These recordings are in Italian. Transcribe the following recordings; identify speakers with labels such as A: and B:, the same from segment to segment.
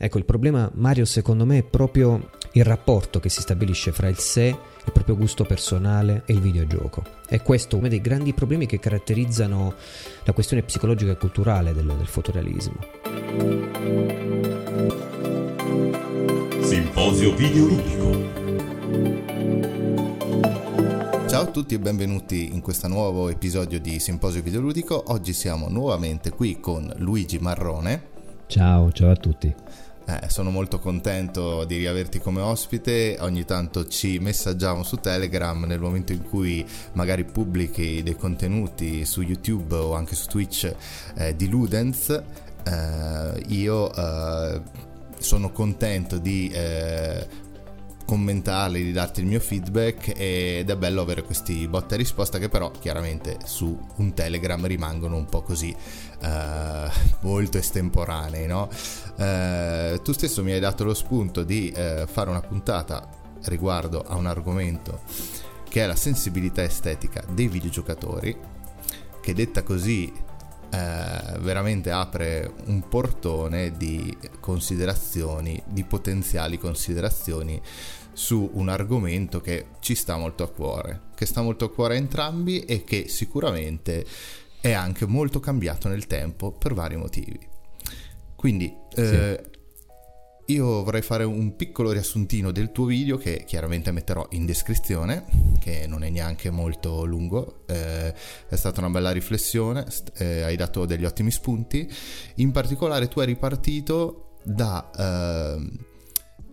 A: Ecco, il problema, Mario, secondo me è proprio il rapporto che si stabilisce fra il sé, il proprio gusto personale e il videogioco. E questo è uno dei grandi problemi che caratterizzano la questione psicologica e culturale del, del fotorealismo.
B: Simposio Videoludico.
C: Ciao a tutti e benvenuti in questo nuovo episodio di Simposio Videoludico. Oggi siamo nuovamente qui con Luigi Marrone.
A: Ciao, ciao a tutti.
C: Eh, sono molto contento di riaverti come ospite, ogni tanto ci messaggiamo su Telegram nel momento in cui magari pubblichi dei contenuti su YouTube o anche su Twitch eh, di Ludens. Eh, io eh, sono contento di eh, commentarli, di darti il mio feedback ed è bello avere questi botta e risposta che però chiaramente su un Telegram rimangono un po' così uh, molto estemporanei, no? Uh, tu stesso mi hai dato lo spunto di uh, fare una puntata riguardo a un argomento che è la sensibilità estetica dei videogiocatori che detta così eh, veramente apre un portone di considerazioni, di potenziali considerazioni su un argomento che ci sta molto a cuore, che sta molto a cuore a entrambi e che sicuramente è anche molto cambiato nel tempo per vari motivi. Quindi eh, sì. Io vorrei fare un piccolo riassuntino del tuo video che chiaramente metterò in descrizione, che non è neanche molto lungo, eh, è stata una bella riflessione, eh, hai dato degli ottimi spunti, in particolare tu hai ripartito da eh,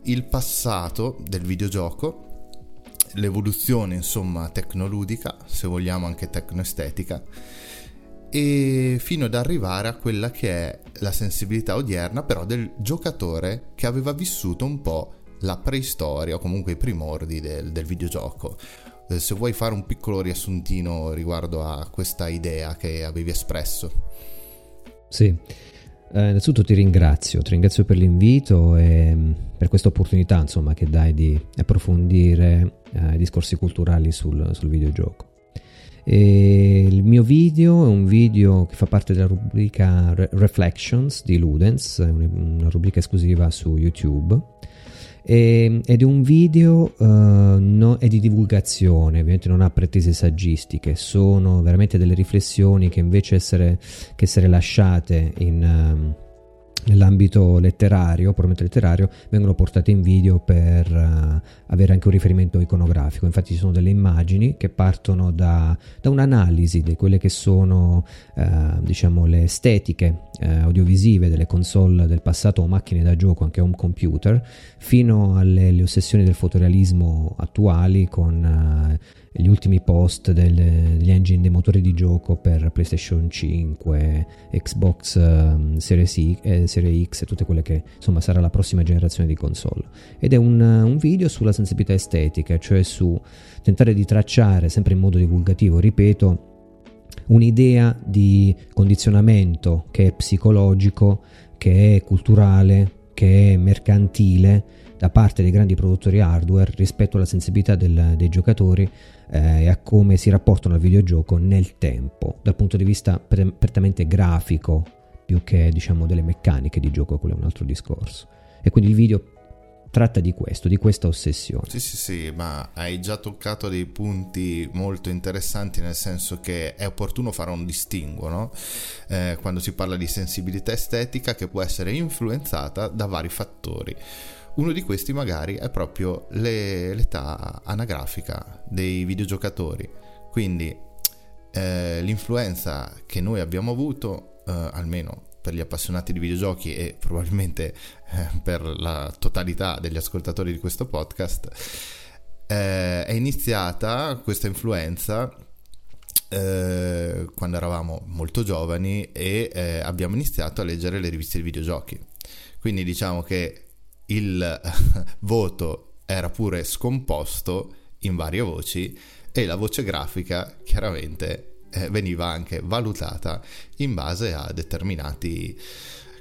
C: il passato del videogioco, l'evoluzione insomma tecnoludica, se vogliamo anche tecnoestetica, e fino ad arrivare a quella che è la sensibilità odierna però del giocatore che aveva vissuto un po' la preistoria o comunque i primordi del, del videogioco. Eh, se vuoi fare un piccolo riassuntino riguardo a questa idea che avevi espresso.
A: Sì, eh, innanzitutto ti ringrazio, ti ringrazio per l'invito e mm, per questa opportunità insomma, che dai di approfondire eh, i discorsi culturali sul, sul videogioco. E il mio video è un video che fa parte della rubrica Reflections di Ludens, una rubrica esclusiva su YouTube. E, ed è un video uh, no, è di divulgazione, ovviamente non ha pretese saggistiche, sono veramente delle riflessioni che invece essere, che essere lasciate in... Uh, nell'ambito letterario, puramente letterario, vengono portate in video per uh, avere anche un riferimento iconografico. Infatti ci sono delle immagini che partono da, da un'analisi di quelle che sono uh, diciamo, le estetiche uh, audiovisive delle console del passato o macchine da gioco, anche home computer, fino alle ossessioni del fotorealismo attuali con gli ultimi post del, degli engine dei motori di gioco per PlayStation 5, Xbox um, Series, I, eh, Series X e tutte quelle che insomma sarà la prossima generazione di console. Ed è un, un video sulla sensibilità estetica, cioè su tentare di tracciare sempre in modo divulgativo, ripeto, un'idea di condizionamento che è psicologico, che è culturale, che è mercantile da parte dei grandi produttori hardware rispetto alla sensibilità del, dei giocatori eh, e a come si rapportano al videogioco nel tempo, dal punto di vista pre- prettamente grafico, più che diciamo delle meccaniche di gioco, quello è un altro discorso. E quindi il video tratta di questo, di questa ossessione.
C: Sì, sì, sì, ma hai già toccato dei punti molto interessanti nel senso che è opportuno fare un distinguo, no? eh, quando si parla di sensibilità estetica che può essere influenzata da vari fattori. Uno di questi magari è proprio le, l'età anagrafica dei videogiocatori. Quindi eh, l'influenza che noi abbiamo avuto, eh, almeno per gli appassionati di videogiochi e probabilmente eh, per la totalità degli ascoltatori di questo podcast, eh, è iniziata questa influenza eh, quando eravamo molto giovani e eh, abbiamo iniziato a leggere le riviste di videogiochi. Quindi diciamo che il voto era pure scomposto in varie voci e la voce grafica chiaramente eh, veniva anche valutata in base a determinati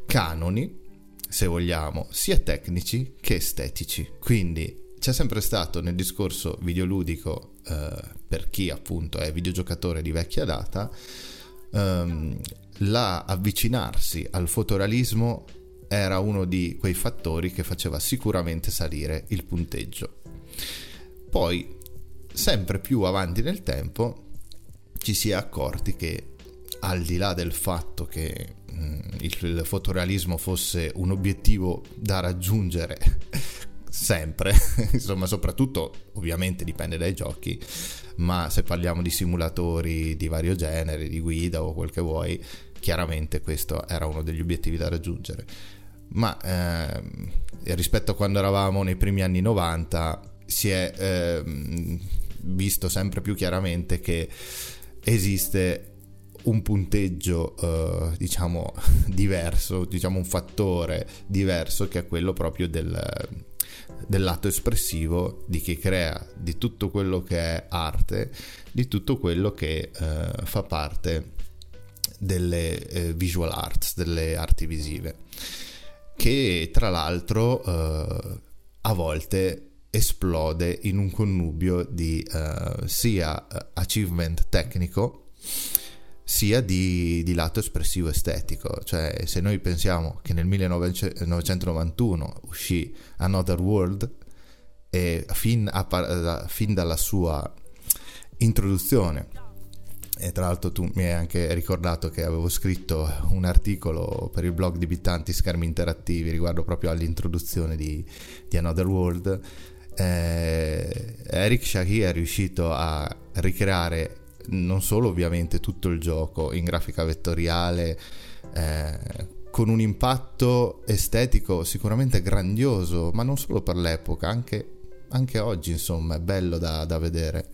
C: canoni, se vogliamo, sia tecnici che estetici. Quindi c'è sempre stato nel discorso videoludico, eh, per chi appunto è videogiocatore di vecchia data, ehm, la avvicinarsi al fotorealismo era uno di quei fattori che faceva sicuramente salire il punteggio. Poi, sempre più avanti nel tempo, ci si è accorti che al di là del fatto che mh, mm, il fotorealismo fosse un obiettivo da raggiungere sempre, insomma soprattutto ovviamente dipende dai giochi, ma se parliamo di simulatori di vario genere, di guida o quel che vuoi, chiaramente questo era uno degli obiettivi da raggiungere. Ma eh, rispetto a quando eravamo nei primi anni 90 si è eh, visto sempre più chiaramente che esiste un punteggio eh, diciamo diverso, diciamo un fattore diverso che è quello proprio del, del lato espressivo di chi crea, di tutto quello che è arte, di tutto quello che eh, fa parte delle eh, visual arts, delle arti visive, che tra l'altro eh, a volte esplode in un connubio di eh, sia eh, achievement tecnico sia di, di, lato espressivo estetico. Cioè, se noi pensiamo che nel 1991 uscì Another World e fin, a, fin dalla sua introduzione e tra l'altro tu mi hai anche ricordato che avevo scritto un articolo per il blog di Bittanti Schermi Interattivi riguardo proprio all'introduzione di, di Another World. Eh, Eric Shahi è riuscito a ricreare non solo ovviamente tutto il gioco in grafica vettoriale, eh, con un impatto estetico sicuramente grandioso, ma non solo per l'epoca, anche, anche oggi insomma è bello da, da vedere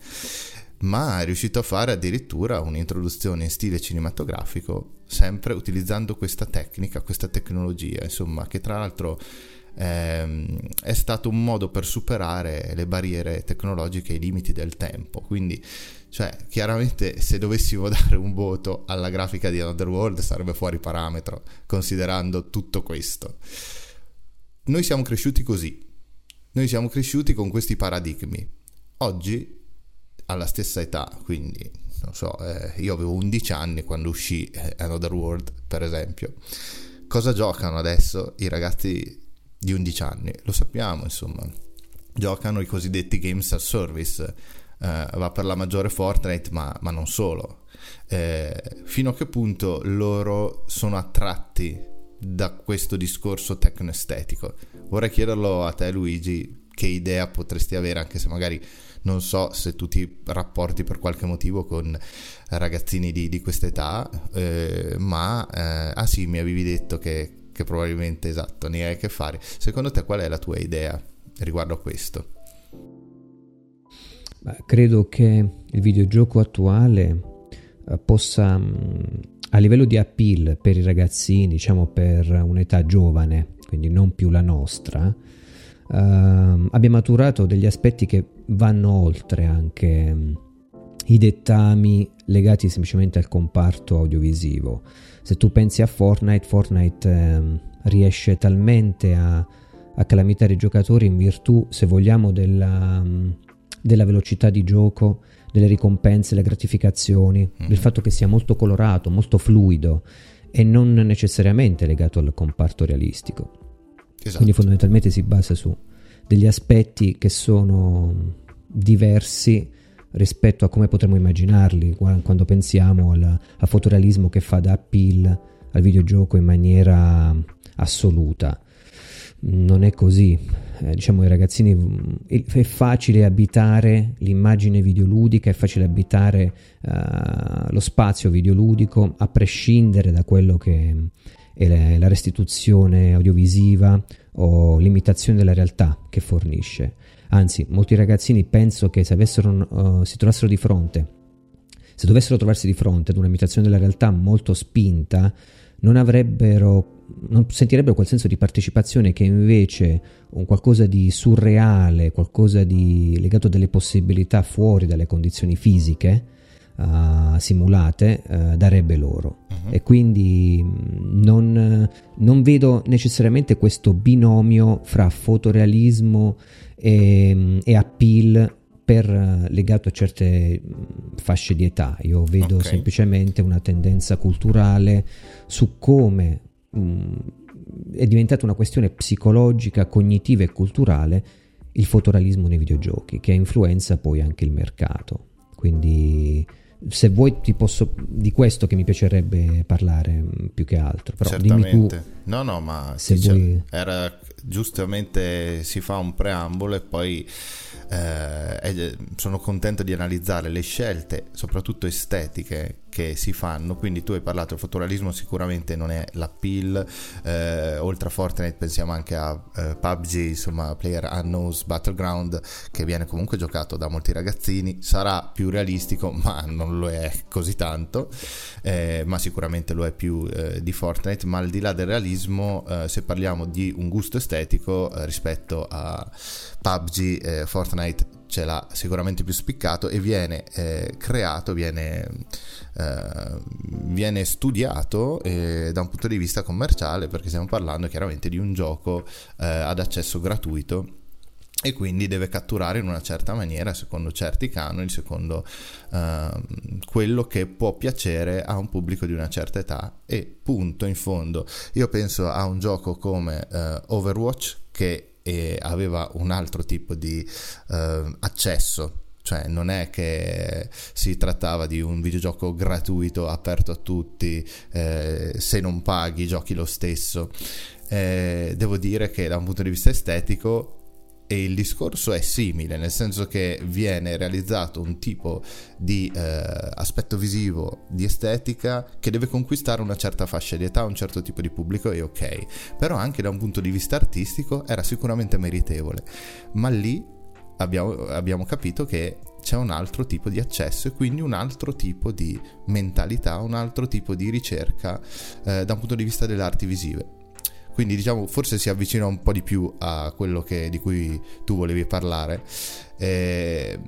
C: ma è riuscito a fare addirittura un'introduzione in stile cinematografico, sempre utilizzando questa tecnica, questa tecnologia, insomma, che tra l'altro ehm, è stato un modo per superare le barriere tecnologiche e i limiti del tempo. Quindi cioè, chiaramente se dovessimo dare un voto alla grafica di Underworld sarebbe fuori parametro, considerando tutto questo. Noi siamo cresciuti così. Noi siamo cresciuti con questi paradigmi. Oggi, alla stessa età, quindi, non so, eh, io avevo 11 anni quando uscì eh, Another World, per esempio. Cosa giocano adesso i ragazzi di 11 anni? Lo sappiamo, insomma. Giocano i cosiddetti games as service eh, va per la maggiore Fortnite, ma, ma non solo. Eh, fino a che punto loro sono attratti da questo discorso tecnoestetico? Vorrei chiederlo a te, Luigi, che idea potresti avere, anche se magari non so se tu ti rapporti per qualche motivo con ragazzini di, di questa età, eh, ma eh, ah sì, mi avevi detto che, che probabilmente esatto, ne hai a che fare. Secondo te qual è la tua idea riguardo a questo?
A: credo che il videogioco attuale eh, possa, mm, a livello di appeal per i ragazzini, diciamo per un'età giovane, quindi non più la nostra, Uh, abbia maturato degli aspetti che vanno oltre anche um, i dettami legati semplicemente al comparto audiovisivo. Se tu pensi a Fortnite, Fortnite um, riesce talmente a, a, calamitare i giocatori in virtù, se vogliamo, della, um, della velocità di gioco, delle ricompense, le gratificazioni, mm-hmm. del fatto che sia molto colorato, molto fluido e non necessariamente legato al comparto realistico. Esatto. Quindi fondamentalmente si basa su degli aspetti che sono diversi rispetto a come potremmo immaginarli quando pensiamo al, al fotorealismo che fa da appeal al videogioco in maniera assoluta. Non è così eh, diciamo ai ragazzini mm, è facile abitare l'immagine videoludica, è facile abitare uh, lo spazio videoludico a prescindere da quello che è la restituzione audiovisiva o l'imitazione della realtà che fornisce. Anzi, molti ragazzini penso che se avessero, uh, si trovassero di fronte, se dovessero trovarsi di fronte ad un'imitazione della realtà molto spinta, non avrebbero non sentirebbero quel senso di partecipazione che invece un qualcosa di surreale, qualcosa di legato a delle possibilità fuori dalle condizioni fisiche uh, simulate uh, darebbe loro. Uh-huh. E quindi mm, non, non, vedo necessariamente questo binomio fra fotorealismo e, mm, e appeal per, eh, legato a certe fasce di età. Io vedo okay. semplicemente una tendenza culturale su come mh, è diventata una questione psicologica, cognitiva e culturale il fotorealismo nei videogiochi, che influenza poi anche il mercato. Quindi se vuoi ti posso di questo che mi piacerebbe parlare mm, più che altro però
C: Certamente.
A: dimmi tu
C: no no ma
A: se vuoi...
C: era giustamente si fa un preambolo e poi eh, sono contento di analizzare le scelte, soprattutto estetiche, che si fanno. Quindi tu hai parlato del fotorealismo, sicuramente non è l'appeal. Eh, oltre a Fortnite pensiamo anche a eh, PUBG, insomma, Player Unknown's Battleground, che viene comunque giocato da molti ragazzini. Sarà più realistico, ma non lo è così tanto. Eh, ma sicuramente lo è più eh, di Fortnite. Ma al di là del realismo, eh, se parliamo di un gusto estetico rispetto a PUBG, Fortnite ce l'ha sicuramente più spiccato e viene eh, creato, viene, eh, viene studiato eh, da un punto di vista commerciale perché stiamo parlando chiaramente di un gioco eh, ad accesso gratuito e quindi deve catturare in una certa maniera, secondo certi canoni, secondo uh, quello che può piacere a un pubblico di una certa età. E punto in fondo, io penso a un gioco come uh, Overwatch che e aveva un altro tipo di uh, accesso. Cioè non è che si trattava di un videogioco gratuito aperto a tutti eh, se non paghi giochi lo stesso. Eh, devo dire che da un punto di vista estetico e il discorso è simile, nel senso che viene realizzato un tipo di eh, aspetto visivo, di estetica che deve conquistare una certa fascia di età, un certo tipo di pubblico e ok, però anche da un punto di vista artistico era sicuramente meritevole, ma lì abbiamo, abbiamo capito che c'è un altro tipo di accesso e quindi un altro tipo di mentalità, un altro tipo di ricerca eh, da un punto di vista delle arti visive quindi diciamo forse si avvicina un po' di più a quello che, di cui tu volevi parlare. Eh,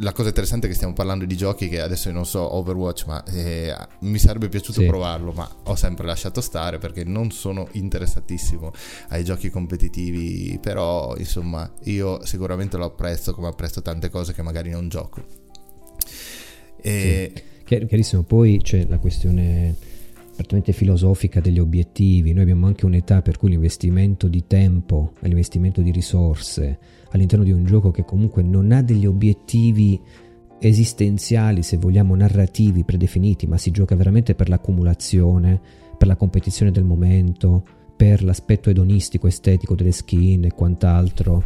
C: la cosa interessante è che stiamo parlando di giochi che adesso non so Overwatch, ma eh, mi sarebbe piaciuto sì. provarlo, ma ho sempre lasciato stare perché non sono interessatissimo ai giochi competitivi, però insomma io sicuramente lo apprezzo come apprezzo tante cose che magari non gioco.
A: E... Sì. Chiarissimo, poi c'è la questione prettamente filosofica degli obiettivi. Noi abbiamo anche un'età per cui l'investimento di tempo e l'investimento di risorse all'interno di un gioco che comunque non ha degli obiettivi esistenziali, se vogliamo, narrativi predefiniti, ma si gioca veramente per l'accumulazione, per la competizione del momento, per l'aspetto edonistico, estetico delle skin e quant'altro.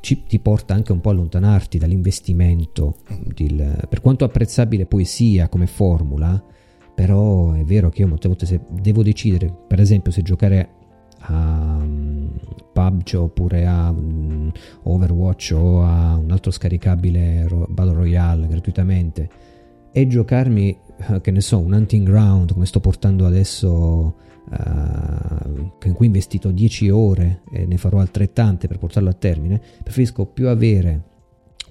A: Ci, ti porta anche un po' a allontanarti dall'investimento, del, per quanto apprezzabile poi sia come formula, però è vero che io molte volte se devo decidere, per esempio, se giocare a um, PUBG oppure a um, Overwatch o a un altro scaricabile Battle Royale gratuitamente e giocarmi, uh, che ne so, un hunting ground come sto portando adesso, uh, in cui ho investito 10 ore e ne farò altrettante per portarlo a termine, preferisco più avere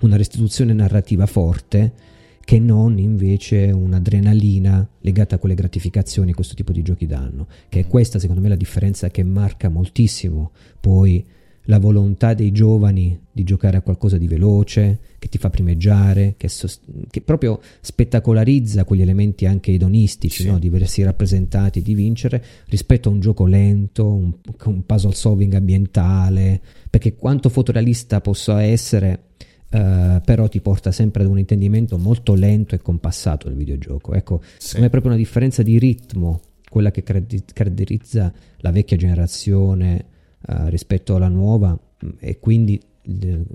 A: una restituzione narrativa forte che non invece un'adrenalina legata a quelle gratificazioni che questo tipo di giochi danno, che è questa secondo me la differenza che marca moltissimo poi la volontà dei giovani di giocare a qualcosa di veloce, che ti fa primeggiare, che, sost- che proprio spettacolarizza quegli elementi anche edonistici, sì. no? di vedersi rappresentati, di vincere, rispetto a un gioco lento, un, un puzzle solving ambientale, perché quanto fotorealista possa essere Uh, però ti porta sempre ad un intendimento molto lento e compassato del videogioco. Ecco, sì. è proprio una differenza di ritmo, quella che caratterizza la vecchia generazione uh, rispetto alla nuova mm, e quindi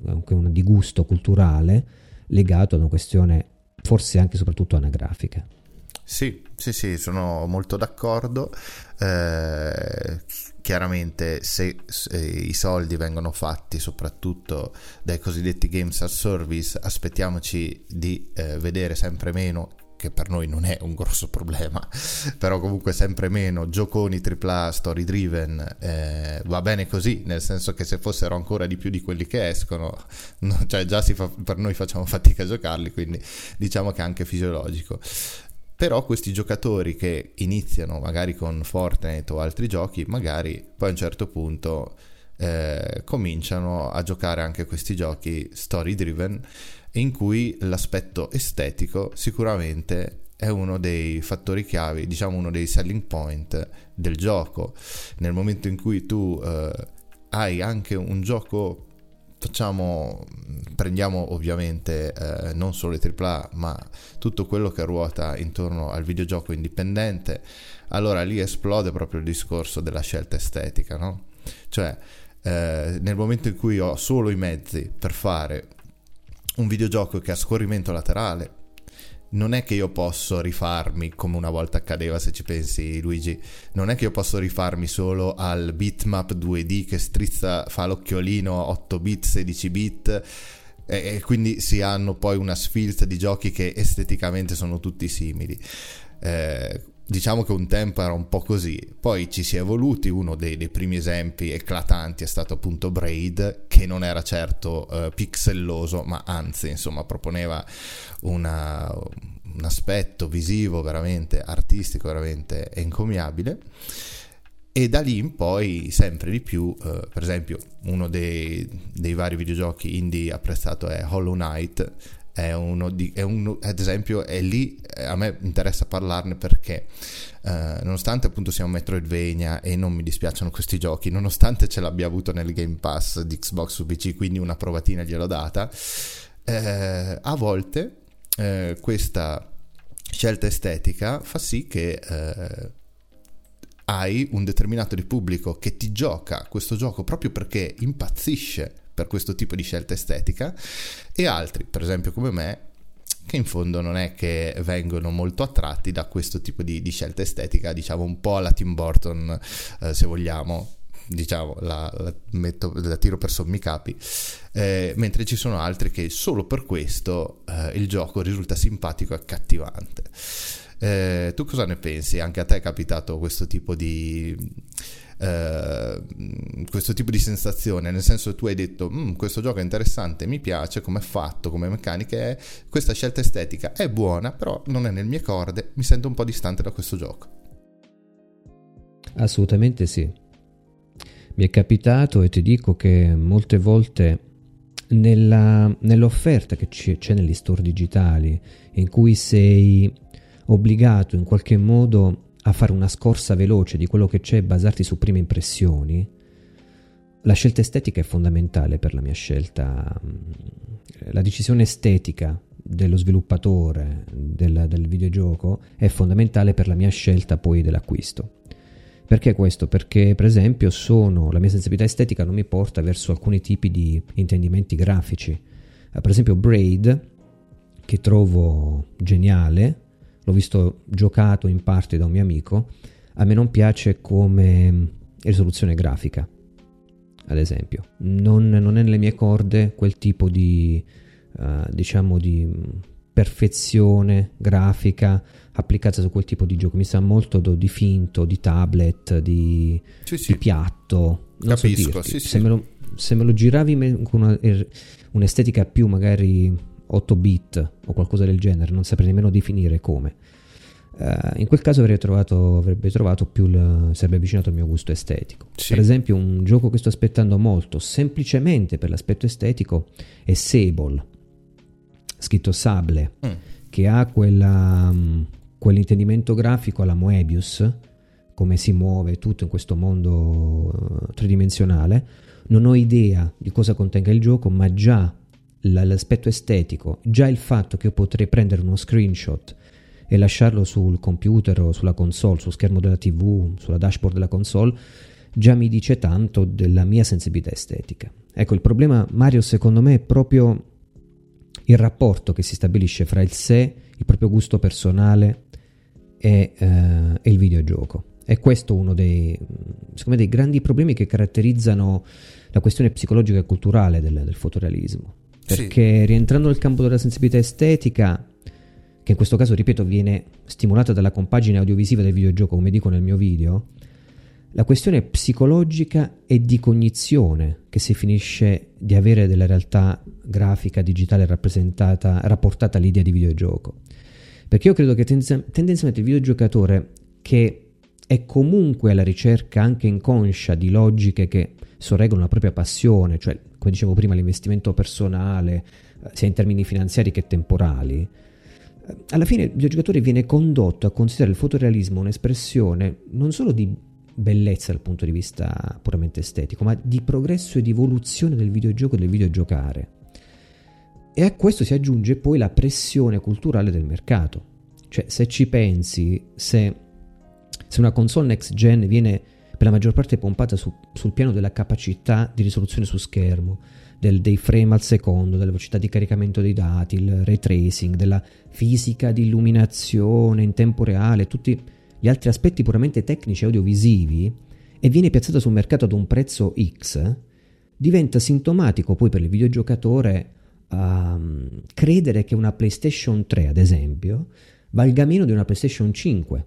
A: anche un di gusto culturale legato ad una questione forse anche e soprattutto anagrafica.
C: Sì, sì, sì, sono molto d'accordo. Eh, chiaramente se, se, i soldi vengono fatti soprattutto dai cosiddetti games as service, aspettiamoci di eh, vedere sempre meno che per noi non è un grosso problema, però comunque sempre meno gioconi AAA story driven eh, va bene così, nel senso che se fossero ancora di più di quelli che escono, no, cioè già fa, per noi facciamo fatica a giocarli, quindi diciamo che è anche fisiologico. Però questi giocatori che iniziano magari con Fortnite o altri giochi, magari poi a un certo punto eh, cominciano a giocare anche questi giochi story driven in cui l'aspetto estetico sicuramente è uno dei fattori chiavi, diciamo uno dei selling point del gioco. Nel momento in cui tu eh, hai anche un gioco facciamo, prendiamo ovviamente eh, non solo i AAA, ma tutto quello che ruota intorno al videogioco indipendente, allora lì esplode proprio il discorso della scelta estetica, no? Cioè, eh, nel momento in cui ho solo i mezzi per fare un videogioco che ha scorrimento laterale, non è che io posso rifarmi come una volta accadeva se ci pensi Luigi, non è che io posso rifarmi solo al bitmap 2D che strizza, fa l'occhiolino 8 bit, 16 bit e, quindi si hanno poi una sfilza di giochi che esteticamente sono tutti simili. Eh, diciamo che un tempo era un po' così, poi ci si è evoluti, uno dei, dei primi esempi eclatanti è stato appunto Braid, che non era certo uh, pixelloso, ma anzi insomma proponeva una, un aspetto visivo veramente artistico, veramente encomiabile. E da lì in poi sempre di più, uh, per esempio uno dei, dei vari videogiochi indie apprezzato è Hollow Knight, è uno di, è uno, ad esempio, è lì eh, a me interessa parlarne perché eh, nonostante appunto sia un Metroidvania e non mi dispiacciono questi giochi, nonostante ce l'abbia avuto nel Game Pass di Xbox su PC, quindi una provatina gliel'ho data, eh, a volte eh, questa scelta estetica fa sì che eh, hai un determinato di pubblico che ti gioca questo gioco proprio perché impazzisce per questo tipo di scelta estetica e altri, per esempio come me, che in fondo non è che vengono molto attratti da questo tipo di, di scelta estetica, diciamo un po' alla Tim Burton, eh, se vogliamo, diciamo, la, la, metto, la, tiro per sommi capi, eh, mentre ci sono altri che solo per questo eh, il gioco risulta simpatico e accattivante. Eh, tu cosa ne pensi? Anche a te è capitato questo tipo di eh, questo tipo di sensazione, nel senso tu hai detto mm, questo gioco è interessante, mi piace, come è fatto, come meccaniche è, questa scelta estetica è buona, però non è nel mie corde, mi sento un po' distante da questo gioco.
A: Assolutamente sì. Mi è capitato e ti dico che molte volte nella, nell'offerta che c'è negli store digitali, in cui sei obbligato in qualche modo a fare una scorsa veloce di quello che c'è e basarti su prime impressioni, la scelta estetica è fondamentale per la mia scelta. La decisione estetica dello sviluppatore del, del videogioco è fondamentale per la mia scelta poi dell'acquisto. Perché questo? Perché per esempio sono, la mia sensibilità estetica non mi porta verso alcuni tipi di intendimenti grafici. Per esempio Braid, che trovo geniale, l'ho visto giocato in parte da un mio amico, a me non piace come risoluzione grafica, ad esempio. Non, non è nelle mie corde quel tipo di, uh, diciamo, di perfezione grafica applicata su quel tipo di gioco. Mi sa molto do, di finto, di tablet, di, sì, sì. di piatto. Non
C: Capisco,
A: so
C: sì,
A: se, me lo, se, me lo, giravi con una, er, un'estetica più magari 8 bit o qualcosa del genere, non saprei nemmeno definire come. Uh, in quel caso trovato, avrebbe trovato più il, sarebbe avvicinato al mio gusto estetico. Sì. Per esempio, un gioco che sto aspettando molto, semplicemente per l'aspetto estetico, è Sable, scritto Sable, mm. che ha quella, um, quell'intendimento grafico alla Moebius, come si muove tutto in questo mondo uh, tridimensionale. Non ho idea di cosa contenga il gioco, ma già l'aspetto estetico, già il fatto che io potrei prendere uno screenshot e lasciarlo sul computer o sulla console, sul schermo della TV, sulla dashboard della console, già mi dice tanto della mia sensibilità estetica. Ecco, il problema, Mario, secondo me è proprio il rapporto che si stabilisce fra il sé, il proprio gusto personale e, eh, e il videogioco. E questo è uno dei, me, dei, grandi problemi che caratterizzano la questione psicologica e culturale del, del fotorealismo. Perché sì. rientrando nel campo della sensibilità estetica, che in questo caso, ripeto, viene stimolata dalla compagine audiovisiva del videogioco, come dico nel mio video, la questione psicologica e di cognizione che si finisce di avere della realtà grafica digitale rappresentata, rapportata all'idea di videogioco. Perché io credo che tendenzialmente il videogiocatore che è comunque alla ricerca anche inconscia di logiche che sorreggono la propria passione, cioè come dicevo prima l'investimento personale, sia in termini finanziari che temporali, alla fine il videogiocatore viene condotto a considerare il fotorealismo un'espressione non solo di bellezza dal punto di vista puramente estetico, ma di progresso e di evoluzione del videogioco e del videogiocare. E a questo si aggiunge poi la pressione culturale del mercato. Cioè, se ci pensi, se, se una console next gen viene per la maggior parte pompata su, sul piano della capacità di risoluzione su schermo, del, dei frame al secondo, della velocità di caricamento dei dati, il ray tracing, della fisica di illuminazione in tempo reale, tutti gli altri aspetti puramente tecnici e audiovisivi, e viene piazzata sul mercato ad un prezzo X, diventa sintomatico poi per il videogiocatore uh, credere che una PlayStation 3, ad esempio, valga meno di una PlayStation 5,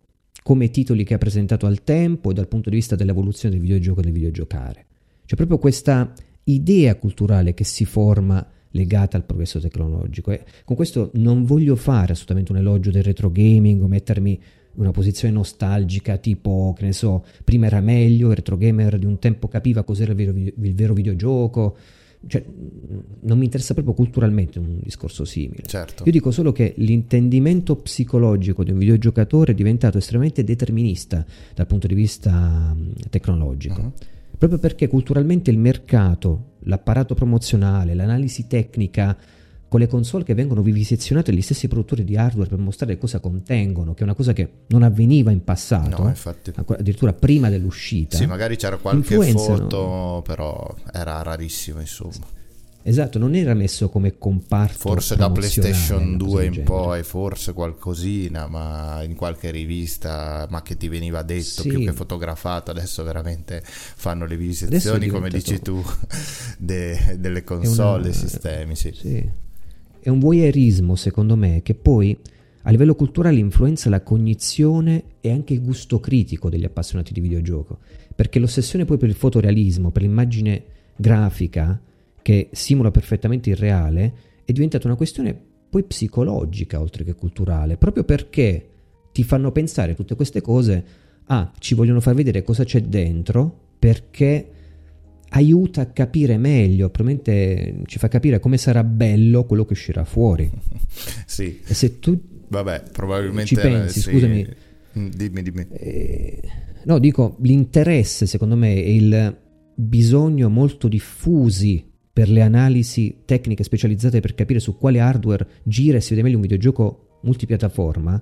A: come titoli che ha presentato al tempo e dal punto di vista dell'evoluzione del videogioco e del videogiocare. C'è proprio questa idea culturale che si forma legata al progresso tecnologico. E con questo non voglio fare assolutamente un elogio del retro gaming o mettermi in una posizione nostalgica tipo, che ne so, prima era meglio, il retro gamer di un tempo capiva cos'era il vero, il vero videogioco. Cioè, non mi interessa proprio culturalmente un discorso simile.
C: Certo.
A: Io dico solo che l'intendimento psicologico di un videogiocatore è diventato estremamente determinista dal punto di vista tecnologico. Uh-huh proprio perché culturalmente il mercato, l'apparato promozionale, l'analisi tecnica con le console che vengono vivisezionate dagli stessi produttori di hardware per mostrare cosa contengono, che è una cosa che non avveniva in passato,
C: no, infatti.
A: addirittura prima dell'uscita.
C: Sì, magari c'era qualche foto, però era rarissimo, insomma.
A: Esatto, non era messo come comparto.
C: Forse da PlayStation 2 in poi, forse qualcosina, ma in qualche rivista, ma che ti veniva detto sì. più che fotografato. Adesso veramente fanno le visitazioni, come dici tu, de, delle console, dei sistemi. Sì.
A: sì. È un voyeurismo, secondo me, che poi a livello culturale influenza la cognizione e anche il gusto critico degli appassionati di videogioco. Perché l'ossessione poi per il fotorealismo, per l'immagine grafica, che simula perfettamente il reale, è diventata una questione poi psicologica oltre che culturale, proprio perché ti fanno pensare tutte queste cose, ah, ci vogliono far vedere cosa c'è dentro, perché aiuta a capire meglio, probabilmente ci fa capire come sarà bello quello che uscirà fuori.
C: sì.
A: E se tu
C: Vabbè, probabilmente
A: ci pensi, sì. scusami.
C: Mm, dimmi, dimmi.
A: Eh, no, dico, l'interesse secondo me e il bisogno molto diffusi per le analisi tecniche specializzate per capire su quale hardware gira e si vede meglio un videogioco multipiattaforma,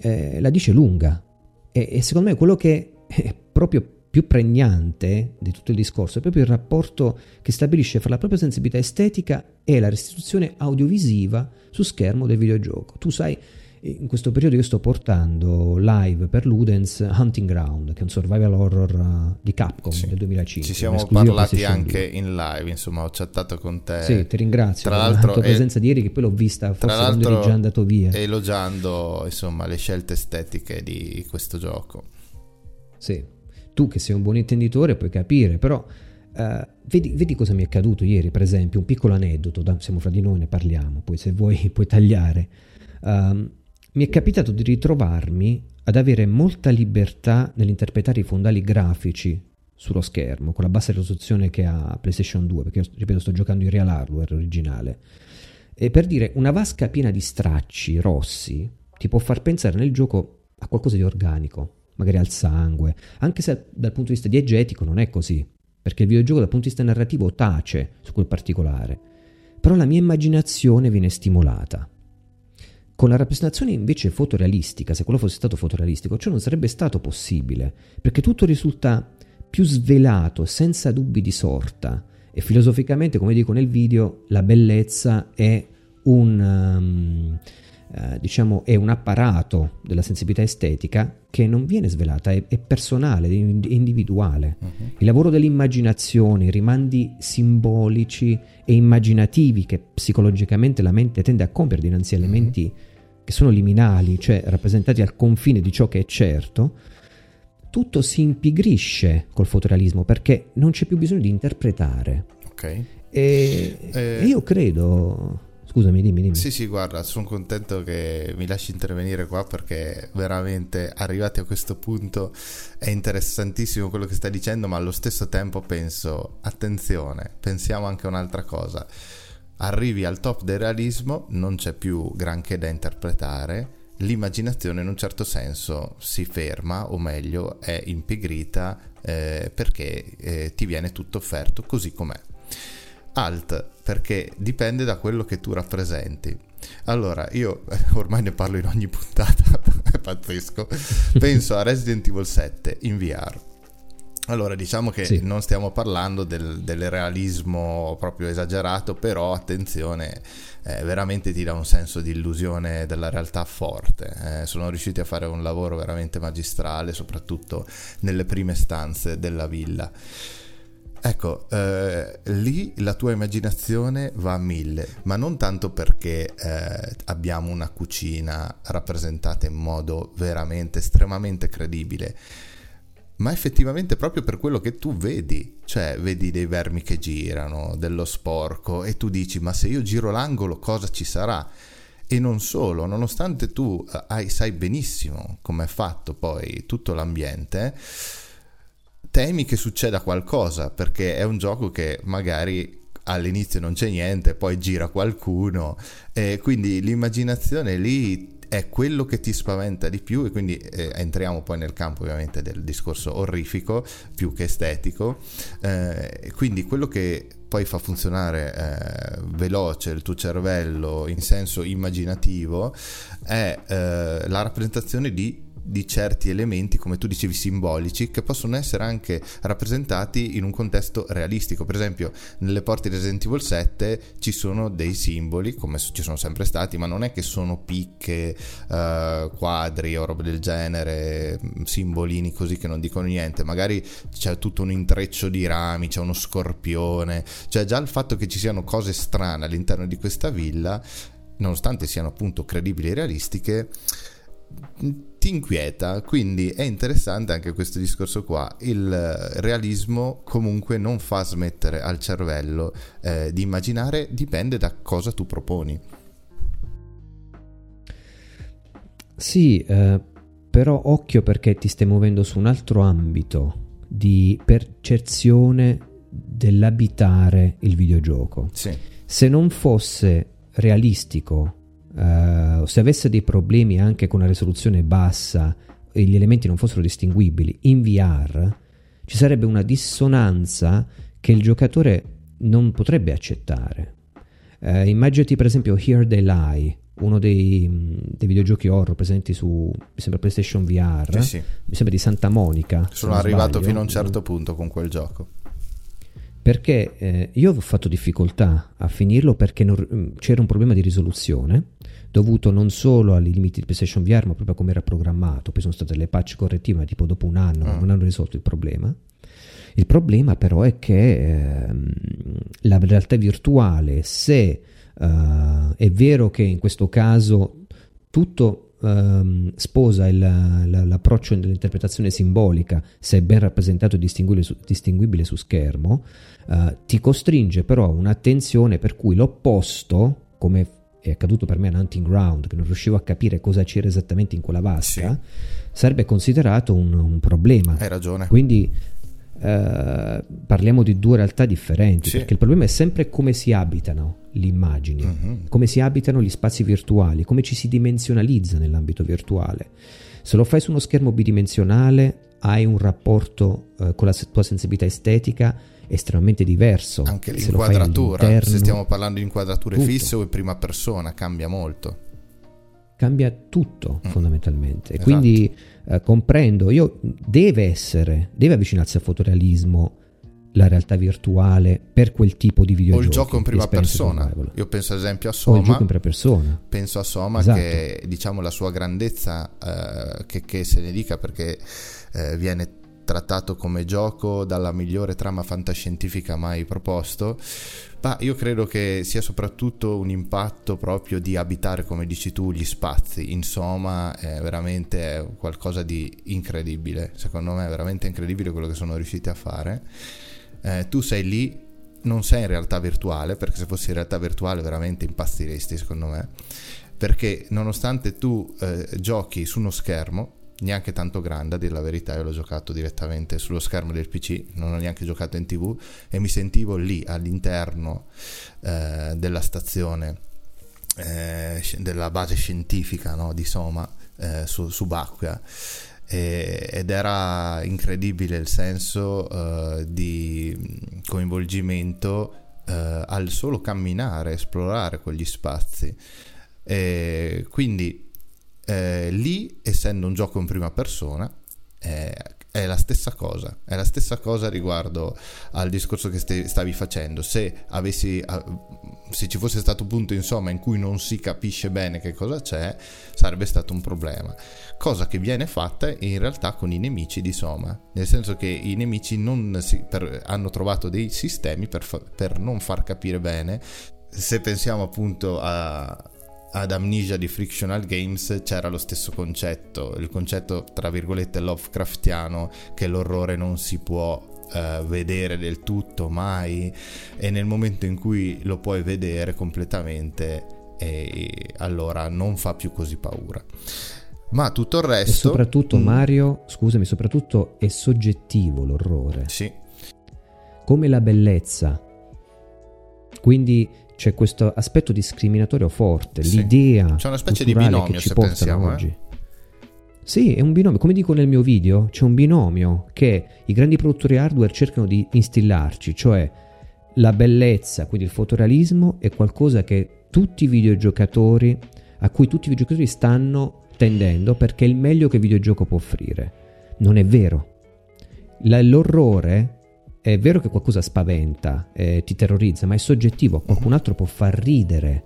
A: eh, la dice lunga. E, e secondo me quello che è proprio più pregnante di tutto il discorso è proprio il rapporto che stabilisce fra la propria sensibilità estetica e la restituzione audiovisiva su schermo del videogioco. Tu sai in questo periodo io sto portando live per Ludens Hunting Ground, che è un survival horror uh, di Capcom sì. del 2005.
C: Ci siamo parlati anche 2. in live, insomma, ho chattato con te.
A: Sì, ti ringrazio tra per la tua presenza di ieri che poi l'ho vista forse quando eri già andato via.
C: Elogiando, insomma, le scelte estetiche di questo gioco.
A: Sì, tu che sei un buon intenditore puoi capire, però uh, vedi, vedi, cosa mi è accaduto ieri, per esempio, un piccolo aneddoto, da, siamo fra di noi, ne parliamo, poi se vuoi puoi tagliare. Um, mi è capitato di ritrovarmi ad avere molta libertà nell'interpretare i fondali grafici sullo schermo, con la bassa risoluzione che ha PlayStation 2, perché ripeto sto giocando in real hardware originale. E per dire, una vasca piena di stracci rossi ti può far pensare nel gioco a qualcosa di organico, magari al sangue, anche se dal punto di vista diegetico non è così, perché il videogioco dal punto di vista narrativo tace su quel particolare. Però la mia immaginazione viene stimolata. Con la rappresentazione invece fotorealistica, se quello fosse stato fotorealistico, ciò non sarebbe stato possibile, perché tutto risulta più svelato, senza dubbi di sorta. E filosoficamente, come dico nel video, la bellezza è un, um, uh, diciamo, è un apparato della sensibilità estetica che non viene svelata, è, è personale, è individuale. Uh-huh. Il lavoro dell'immaginazione, i rimandi simbolici e immaginativi che psicologicamente la mente tende a compiere dinanzi a elementi uh-huh. che sono liminali, cioè rappresentati al confine di ciò che è certo, tutto si impigrisce col fotorealismo perché non c'è più bisogno di interpretare.
C: Ok.
A: E, eh... io credo Scusami, dimmi, dimmi.
C: Sì, sì, guarda, sono contento che mi lasci intervenire qua perché veramente arrivati a questo punto è interessantissimo quello che stai dicendo, ma allo stesso tempo penso, attenzione, pensiamo anche a un'altra cosa. arrivi al top del realismo, non c'è più granché da interpretare, l'immaginazione in un certo senso si ferma, o meglio, è impigrita eh, perché eh, ti viene tutto offerto così com'è. Alt, perché dipende da quello che tu rappresenti. Allora, io ormai ne parlo in ogni puntata, è pazzesco. Penso a Resident Evil 7 in VR allora, diciamo che sì. non stiamo parlando del, del, realismo proprio esagerato, però attenzione, eh, veramente ti dà un senso di illusione della realtà forte. Eh, sono riusciti a fare un lavoro veramente magistrale, soprattutto nelle prime stanze della villa. Ecco, eh, lì la tua immaginazione va a mille, ma non tanto perché eh, abbiamo una cucina rappresentata in modo veramente estremamente credibile ma effettivamente proprio per quello che tu vedi, cioè vedi dei vermi che girano, dello sporco e tu dici ma se io giro l'angolo cosa ci sarà? E non solo, nonostante tu eh, hai, sai benissimo come è fatto poi tutto l'ambiente, temi che succeda qualcosa perché è un gioco che magari all'inizio non c'è niente, poi gira qualcuno e quindi l'immaginazione lì è quello che ti spaventa di più e quindi eh, entriamo poi nel campo ovviamente del discorso orrifico più che estetico eh, quindi quello che poi fa funzionare eh, veloce il tuo cervello in senso immaginativo è eh, la rappresentazione di di certi elementi, come tu dicevi, simbolici, che possono essere anche rappresentati in un contesto realistico. Per esempio, nelle porte di Resident Evil 7 ci sono dei simboli, come ci sono sempre stati, ma non è che sono picche, uh, quadri o roba del genere, simbolini così che non dicono niente. Magari c'è tutto un intreccio di rami, c'è uno scorpione, cioè già il fatto che ci siano cose strane all'interno di questa villa, nonostante siano appunto credibili e realistiche, ti inquieta, quindi è interessante anche questo discorso qua. Il realismo comunque non fa smettere al cervello eh, di immaginare, dipende da cosa tu proponi.
A: Sì, eh, però occhio perché ti stai muovendo su un altro ambito di percezione dell'abitare il videogioco.
C: Sì.
A: Se non fosse realistico uh, se avesse dei problemi anche con una risoluzione bassa e gli elementi non fossero distinguibili in VR, ci sarebbe una dissonanza che il giocatore non potrebbe accettare. Uh, immaginati per esempio Here They Lie, uno dei, dei, videogiochi horror presenti su mi sembra PlayStation VR,
C: sì, sì.
A: mi sembra di Santa Monica.
C: Sono arrivato sbaglio. fino a un certo punto con quel gioco
A: perché eh, io ho fatto difficoltà a finirlo perché non, mm, c'era un problema di risoluzione dovuto non solo ai limiti di PlayStation VR ma proprio come era programmato poi sono state le patch correttive ma tipo dopo un anno mm. non hanno risolto il problema il problema però è che eh, la realtà virtuale se uh, è vero che in questo caso tutto um, sposa il, l'approccio dell'interpretazione simbolica, se è ben rappresentato e distinguibile su, distinguibile su schermo, uh, ti costringe però a un'attenzione per cui l'opposto, come è accaduto per me a Hunting Ground, che non riuscivo a capire cosa c'era esattamente in quella vasca, sì. sarebbe considerato un, un, problema.
C: Hai ragione.
A: Quindi Uh, parliamo di due realtà differenti, sì. perché il problema è sempre come si abitano le immagini, uh-huh. come si abitano gli spazi virtuali, come ci si dimensionalizza nell'ambito virtuale. Se lo fai su uno schermo bidimensionale hai un rapporto uh, con la tua sensibilità estetica estremamente diverso.
C: Anche l'inquadratura, se, se stiamo parlando di inquadrature tutto. fisse o in prima persona, cambia molto.
A: Cambia tutto mm. fondamentalmente. Esatto. Quindi eh, comprendo, io deve essere, deve avvicinarsi al fotorealismo la realtà virtuale per quel tipo di videogioco.
C: O il gioco in prima persona. Io penso ad esempio a Soma.
A: O il gioco in prima persona.
C: Penso a Soma esatto. che diciamo la sua grandezza, eh, che, che, se ne dica perché eh, viene trattato come gioco dalla migliore trama fantascientifica mai proposto, ma io credo che sia soprattutto un impatto proprio di abitare, come dici tu, gli spazi. Insomma, è veramente qualcosa di incredibile. Secondo me è veramente incredibile quello che sono riusciti a fare. Eh, tu sei lì, non sei in realtà virtuale, perché se fossi in realtà virtuale veramente impazziresti, secondo me. Perché nonostante tu eh, giochi su uno schermo, neanche tanto grande, a dire la verità, io l'ho giocato direttamente sullo schermo del PC, non ho neanche giocato in tv e mi sentivo lì all'interno eh, della stazione, eh, della base scientifica no, di Soma, eh, su, subacquea. E, ed era incredibile il senso eh, di coinvolgimento eh, al solo camminare, esplorare quegli spazi. E quindi eh, lì, essendo un gioco in prima persona, eh, è la stessa cosa, è la stessa cosa riguardo al discorso che stavi facendo. Se, avessi, se ci fosse stato un punto insomma in cui non si capisce bene che cosa c'è, sarebbe stato un problema. Cosa che viene fatta in realtà con i nemici di Soma, nel senso che i nemici si, per, hanno trovato dei sistemi per, fa, per non far capire bene. Se pensiamo appunto a, ad Amnesia di Frictional Games c'era lo stesso concetto, il concetto tra virgolette Lovecraftiano che l'orrore non si può uh, vedere del tutto mai e nel momento in cui lo puoi vedere completamente e allora non fa più così paura. Ma tutto il resto...
A: E soprattutto mm, Mario, scusami, soprattutto è soggettivo l'orrore.
C: Sì.
A: Come la bellezza. Quindi c'è questo aspetto discriminatorio forte, sì. l'idea c'è una specie di binomio che ci se pensiamo, oggi. Eh? Sì, è un binomio, come dico nel mio video, c'è un binomio che i grandi produttori hardware cercano di instillarci, cioè la bellezza, quindi il fotorealismo è qualcosa che tutti i videogiocatori a cui tutti i videogiocatori stanno tendendo perché è il meglio che il videogioco può offrire. Non è vero. l'orrore è vero che qualcosa spaventa, eh, ti terrorizza, ma è soggettivo. Qualcun altro può far ridere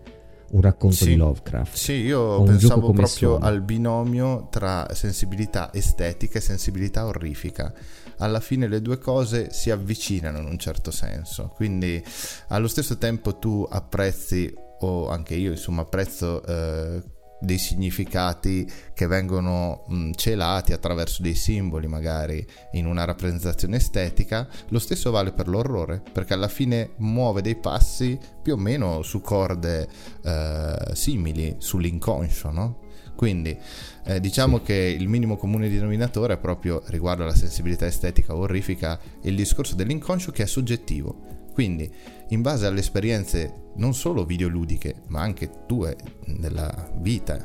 A: un racconto
C: sì,
A: di Lovecraft.
C: Sì, io pensavo proprio Sono. al binomio tra sensibilità estetica e sensibilità orrifica. Alla fine le due cose si avvicinano in un certo senso, quindi allo stesso tempo tu apprezzi, o anche io insomma apprezzo eh, dei significati che vengono mh, celati attraverso dei simboli magari in una rappresentazione estetica, lo stesso vale per l'orrore, perché alla fine muove dei passi più o meno su corde eh, simili, sull'inconscio, no? Quindi eh, diciamo sì. che il minimo comune denominatore è proprio riguardo alla sensibilità estetica orrifica il discorso dell'inconscio che è soggettivo quindi, in base alle esperienze non solo videoludiche, ma anche tue nella vita,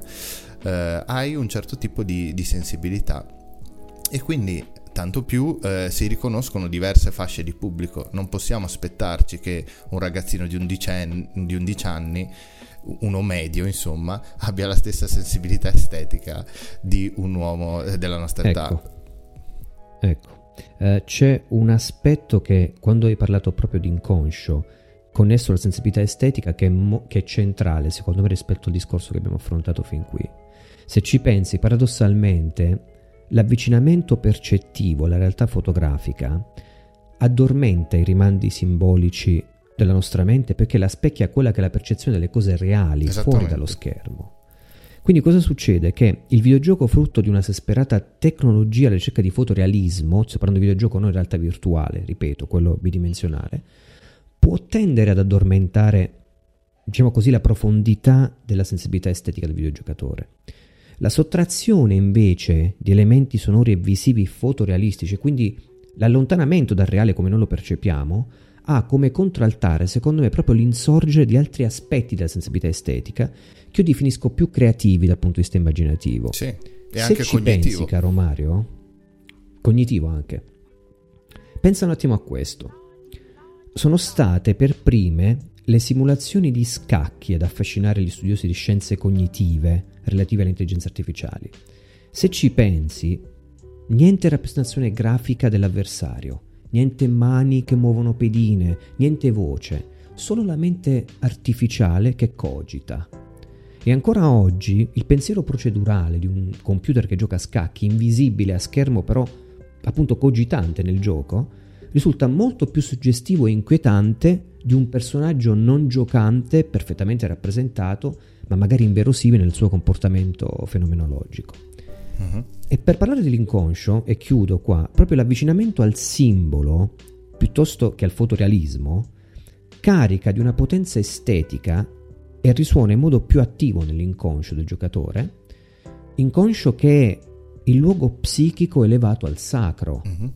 C: eh, hai un certo tipo di, di sensibilità. E quindi tanto più eh, si riconoscono diverse fasce di pubblico. Non possiamo aspettarci che un ragazzino di 11 anni, di 11 anni uno medio, insomma, abbia la stessa sensibilità estetica di un uomo eh, della nostra
A: ecco.
C: età.
A: Ecco eh, c'è un aspetto che quando hai parlato proprio di inconscio, connesso alla sensibilità estetica, che è, mo- che è centrale secondo me rispetto al discorso che abbiamo affrontato fin qui. Se ci pensi, paradossalmente, l'avvicinamento percettivo alla realtà fotografica addormenta i rimandi simbolici della nostra mente perché la specchia quella che è la percezione delle cose reali fuori dallo schermo. Quindi cosa succede? Che il videogioco frutto di una sesperata tecnologia alla ricerca di fotorealismo, sto parlando di videogioco non in realtà virtuale, ripeto, quello bidimensionale, può tendere ad addormentare, diciamo così, la profondità della sensibilità estetica del videogiocatore. La sottrazione invece di elementi sonori e visivi fotorealistici, quindi l'allontanamento dal reale come noi lo percepiamo, ha come contraltare, secondo me, proprio l'insorgere di altri aspetti della sensibilità estetica che io definisco più creativi dal punto di vista immaginativo.
C: Sì, e
A: Se
C: anche
A: ci
C: cognitivo.
A: pensi, caro Mario, cognitivo anche. Pensa un attimo a questo. Sono state per prime le simulazioni di scacchi ad affascinare gli studiosi di scienze cognitive relative alle intelligenze artificiali. Se ci pensi, niente rappresentazione grafica dell'avversario, niente mani che muovono pedine, niente voce, solo la mente artificiale che cogita. E ancora oggi il pensiero procedurale di un computer che gioca a scacchi, invisibile a schermo però appunto cogitante nel gioco, risulta molto più suggestivo e inquietante di un personaggio non giocante perfettamente rappresentato, ma magari inverosimile nel suo comportamento fenomenologico. Uh-huh. E per parlare dell'inconscio, e chiudo qua, proprio l'avvicinamento al simbolo, piuttosto che al fotorealismo, carica di una potenza estetica e risuona in modo più attivo nell'inconscio del giocatore, inconscio che il luogo psichico elevato al sacro. Mm-hmm.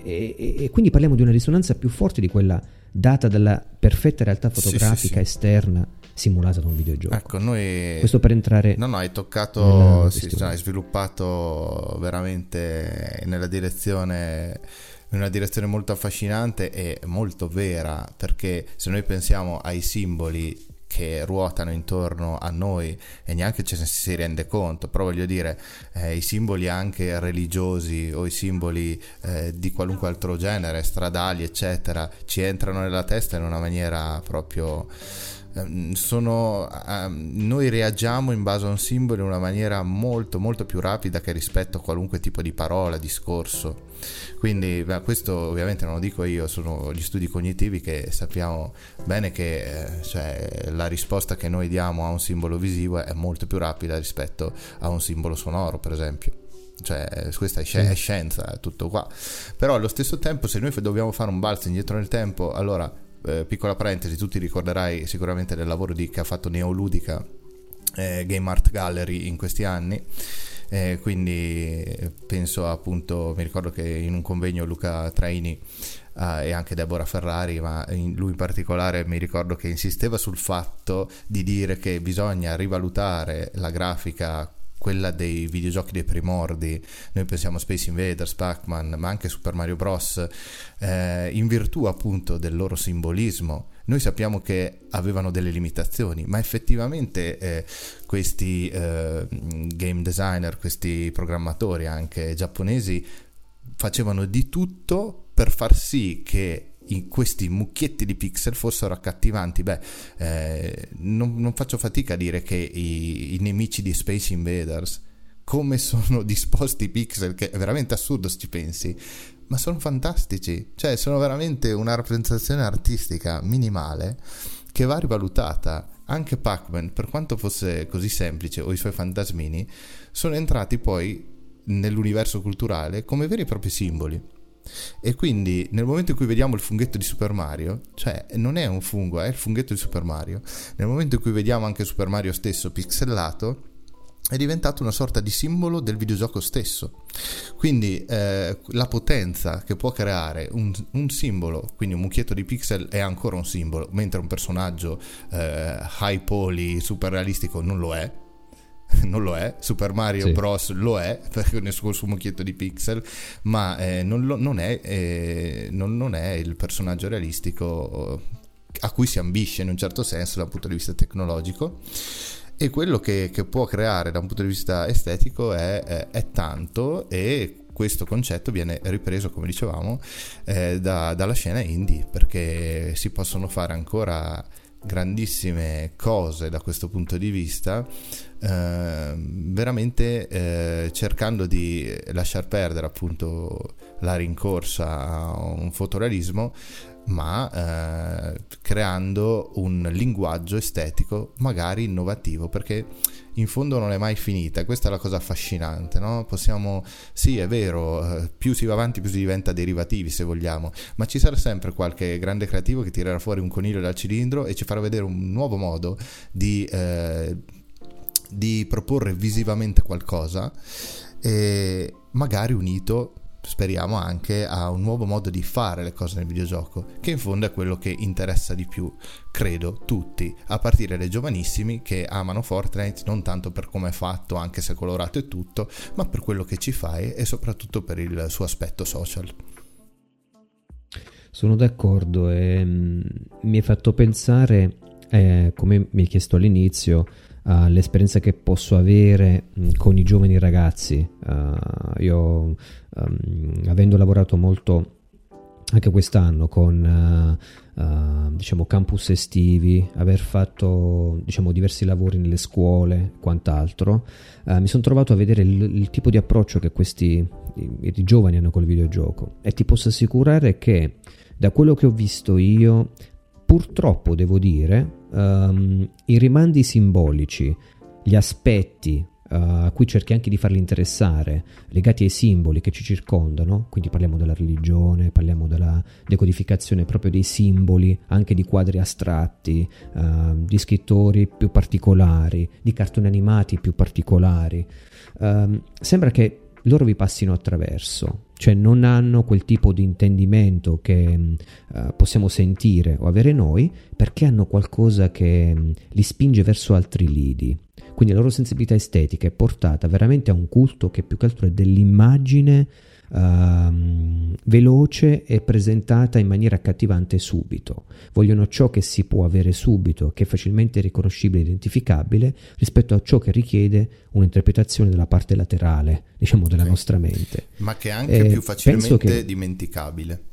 A: E, e, e, quindi parliamo di una risonanza più forte di quella data dalla perfetta realtà fotografica sì, sì, sì. esterna simulata da un videogioco.
C: Ecco, noi...
A: Questo per entrare...
C: No, no, hai toccato, sì, cioè, hai sviluppato veramente nella direzione in una direzione molto affascinante e molto vera, perché se noi pensiamo ai simboli che ruotano intorno a noi e neanche ci si rende conto, però voglio dire, eh, i simboli anche religiosi o i simboli eh, di qualunque altro genere, stradali, eccetera, ci entrano nella testa in una maniera proprio Ehm, sono, um, noi reagiamo in base a un simbolo in una maniera molto molto più rapida che rispetto a qualunque tipo di parola, discorso. Quindi beh, questo ovviamente non lo dico io, sono gli studi cognitivi che sappiamo bene che eh, cioè, la risposta che noi diamo a un simbolo visivo è molto più rapida rispetto a un simbolo sonoro, per esempio cioè questa è, sci- è, scienza, è tutto qua. Però allo stesso tempo, se noi dobbiamo fare un balzo indietro nel tempo, allora eh, piccola parentesi, tu ti ricorderai sicuramente del lavoro di, che ha fatto Neoludica eh, Game Art Gallery in questi anni. Eh, quindi penso appunto, mi ricordo che in un convegno Luca Traini uh, e anche Deborah Ferrari, ma in, lui in particolare mi ricordo che insisteva sul fatto di dire che bisogna rivalutare la grafica quella dei videogiochi dei primordi, noi pensiamo Space Invaders, Pac-Man, ma anche Super Mario Bros., eh, in virtù appunto del loro simbolismo. Noi sappiamo che avevano delle limitazioni, ma effettivamente eh, questi eh, game designer, questi programmatori anche giapponesi facevano di tutto per far sì che questi mucchietti di pixel fossero accattivanti. Beh, eh, non, non, faccio fatica a dire che i, i, nemici di Space Invaders, come sono disposti i pixel, che è veramente assurdo se ci pensi, ma sono fantastici. Cioè, sono veramente una rappresentazione artistica minimale che va rivalutata. Anche Pac-Man, per quanto fosse così semplice, o i suoi fantasmini, sono entrati poi nell'universo culturale come veri e propri simboli e quindi nel momento in cui vediamo il funghetto di Super Mario, cioè non è un fungo, è il funghetto di Super Mario, nel momento in cui vediamo anche Super Mario stesso pixelato, è diventato una sorta di simbolo del videogioco stesso. Quindi eh, la potenza che può creare un, un, simbolo, quindi un mucchietto di pixel è ancora un simbolo, mentre un personaggio eh, high poly super realistico non lo è, non lo è, Super Mario sì. Bros lo è, perché nel suo, suo mucchietto di pixel, ma eh, non, lo, non, è, eh, non, non, è, il personaggio realistico a cui si ambisce in un certo senso dal punto di vista tecnologico. E quello che, che può creare da un punto di vista estetico è, è, è tanto e questo concetto viene ripreso, come dicevamo, eh, da, dalla scena indie, perché si possono fare ancora grandissime cose da questo punto di vista, eh, veramente eh, cercando di lasciar perdere appunto la rincorsa a un fotorealismo, ma eh, creando un linguaggio estetico magari innovativo, perché in fondo non è mai finita, questa è la cosa affascinante, no? Possiamo, sì è vero, eh, più si va avanti più si diventa derivativi se vogliamo, ma ci sarà sempre qualche grande creativo che tirerà fuori un coniglio dal cilindro e ci farà vedere un nuovo modo di, eh, di proporre visivamente qualcosa, e magari unito speriamo anche a un nuovo modo di fare le cose nel videogioco, che in fondo è quello che interessa di più, credo, tutti, a partire dai giovanissimi che amano Fortnite non tanto per come è fatto, anche se colorato e tutto, ma per quello che ci fai e soprattutto per il suo aspetto social.
A: Sono d'accordo e mm, mi hai fatto pensare, eh, come mi hai chiesto all'inizio, all'esperienza che posso avere mm, con i giovani ragazzi. Uh, io, um, avendo lavorato molto anche quest'anno con uh, uh, diciamo campus estivi, aver fatto diciamo diversi lavori nelle scuole, quant'altro, mi sono trovato a vedere il, il, tipo di approccio che questi i, i giovani hanno col videogioco e ti posso assicurare che da quello che ho visto io purtroppo devo dire um, i rimandi simbolici, gli aspetti a cui cerchi anche di farli interessare, legati ai simboli che ci circondano, quindi parliamo della religione, parliamo della decodificazione proprio dei simboli, anche di quadri astratti, uh, di scrittori più particolari, di cartoni animati più particolari. Uh, sembra che loro vi passino attraverso, cioè non hanno quel tipo di intendimento che uh, possiamo sentire o avere noi perché hanno qualcosa che um, li spinge verso altri lidi. Quindi la loro sensibilità estetica è portata veramente a un culto che più che altro è dell'immagine uh, veloce e presentata in maniera accattivante subito. Vogliono ciò che si può avere subito, che è facilmente riconoscibile e identificabile, rispetto a ciò che richiede un'interpretazione della parte laterale, diciamo, della okay. nostra mente.
C: Ma che è anche eh, più facilmente che... dimenticabile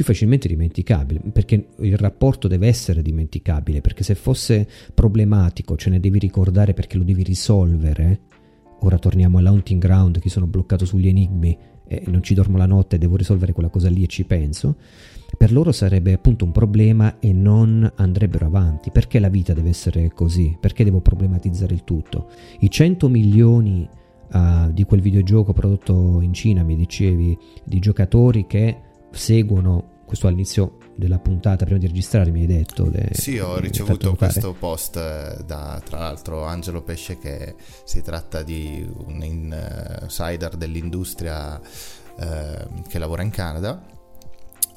A: più facilmente dimenticabile, perché il rapporto deve essere dimenticabile, perché se fosse problematico ce ne devi ricordare perché lo devi risolvere, ora torniamo all'haunting ground che sono bloccato sugli enigmi e non ci dormo la notte e devo risolvere quella cosa lì e ci penso, per loro sarebbe appunto un problema e non andrebbero avanti. Perché la vita deve essere così? Perché devo problematizzare il tutto? I 100 milioni uh, di quel videogioco prodotto in Cina, mi dicevi, di giocatori che seguono questo all'inizio della puntata prima di registrare mi hai detto
C: de, sì ho ricevuto questo post da tra l'altro Angelo Pesce che si tratta di un insider dell'industria eh, che lavora in Canada.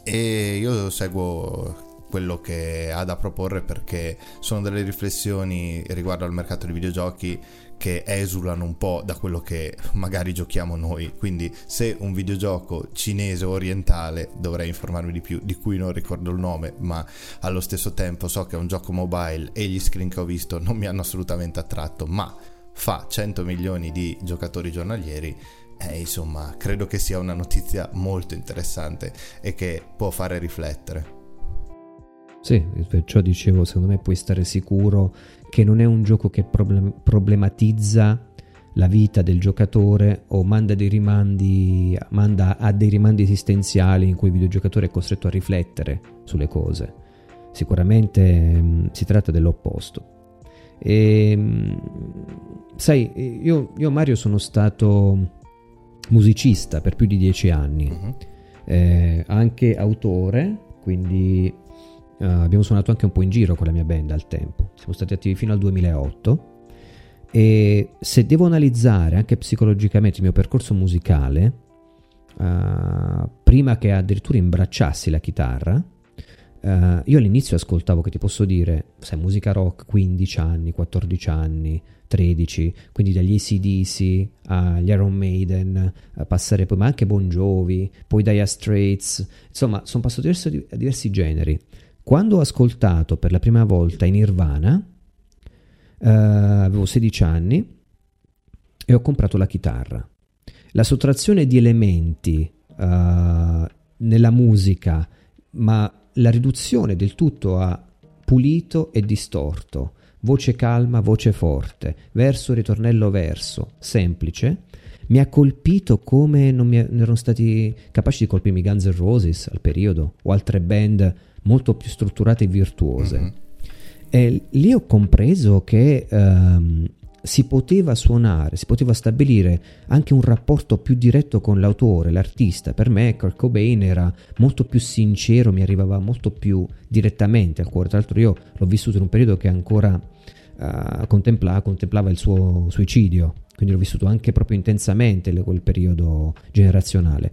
C: E io seguo quello che ha da proporre perché sono delle riflessioni riguardo al mercato dei videogiochi che esulano un po' da quello che magari giochiamo noi. Quindi se un videogioco cinese o orientale dovrei informarmi di più, di cui non ricordo il nome, ma allo stesso tempo so che è un gioco mobile e gli screen che ho visto non mi hanno assolutamente attratto, ma fa 100 milioni di giocatori giornalieri. Eh, insomma, credo che sia una notizia molto interessante e che può fare riflettere.
A: Sì, perciò dicevo, secondo me puoi stare sicuro che non è un gioco che problem- problematizza la vita del giocatore o manda, dei rimandi, manda a dei rimandi esistenziali in cui il videogiocatore è costretto a riflettere sulle cose. Sicuramente mh, mm, si tratta dell'opposto. E, mh, sai, io, io, Mario sono stato musicista per più di dieci anni, uh-huh. eh, anche autore, quindi Uh, abbiamo suonato anche un po' in giro con la mia band al tempo. Siamo stati attivi fino al 2008 e se devo analizzare anche psicologicamente il mio percorso musicale, uh, prima che addirittura imbracciassi la chitarra, uh, io all'inizio ascoltavo, che ti posso dire, sai, musica rock 15 anni, 14 anni, 13, quindi dagli ACDC agli Iron Maiden, a passare poi, ma anche Bon Jovi, poi Dire Straits, insomma, sono passato diversi, diversi generi. Quando ho ascoltato per la prima volta in Nirvana, eh, avevo 16 anni e ho comprato la chitarra. La sottrazione di elementi eh, nella musica, ma la riduzione del tutto a pulito e distorto, voce calma, voce forte, verso, ritornello, verso, semplice, mi ha colpito come non, mi erano stati capaci di colpirmi Guns N' Roses al periodo o altre band molto più strutturate e virtuose. Mm-hmm. E lì ho compreso che um, si poteva suonare, si poteva stabilire anche un rapporto più diretto con l'autore, l'artista. Per me Kurt Cobain era molto più sincero, mi arrivava molto più direttamente al cuore. Tra l'altro io l'ho vissuto in un periodo che ancora uh, contempla, contemplava il suo suicidio, quindi l'ho vissuto anche proprio intensamente quel periodo generazionale.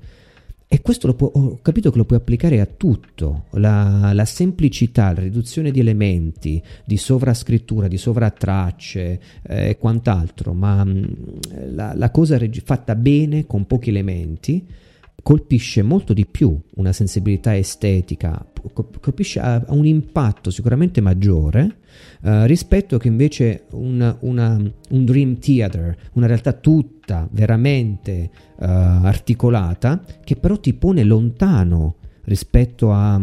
A: E questo può, ho capito che lo puoi applicare a tutto, la, la, semplicità, la riduzione di elementi, di sovrascrittura, di sovratracce e eh, quant'altro, ma mh, mm, la, la, cosa reg- fatta bene con pochi elementi colpisce molto di più una sensibilità estetica, colpisce a, un impatto sicuramente maggiore uh, rispetto che invece una, una, un dream theater, una realtà tutta veramente uh, articolata, che però ti pone lontano rispetto a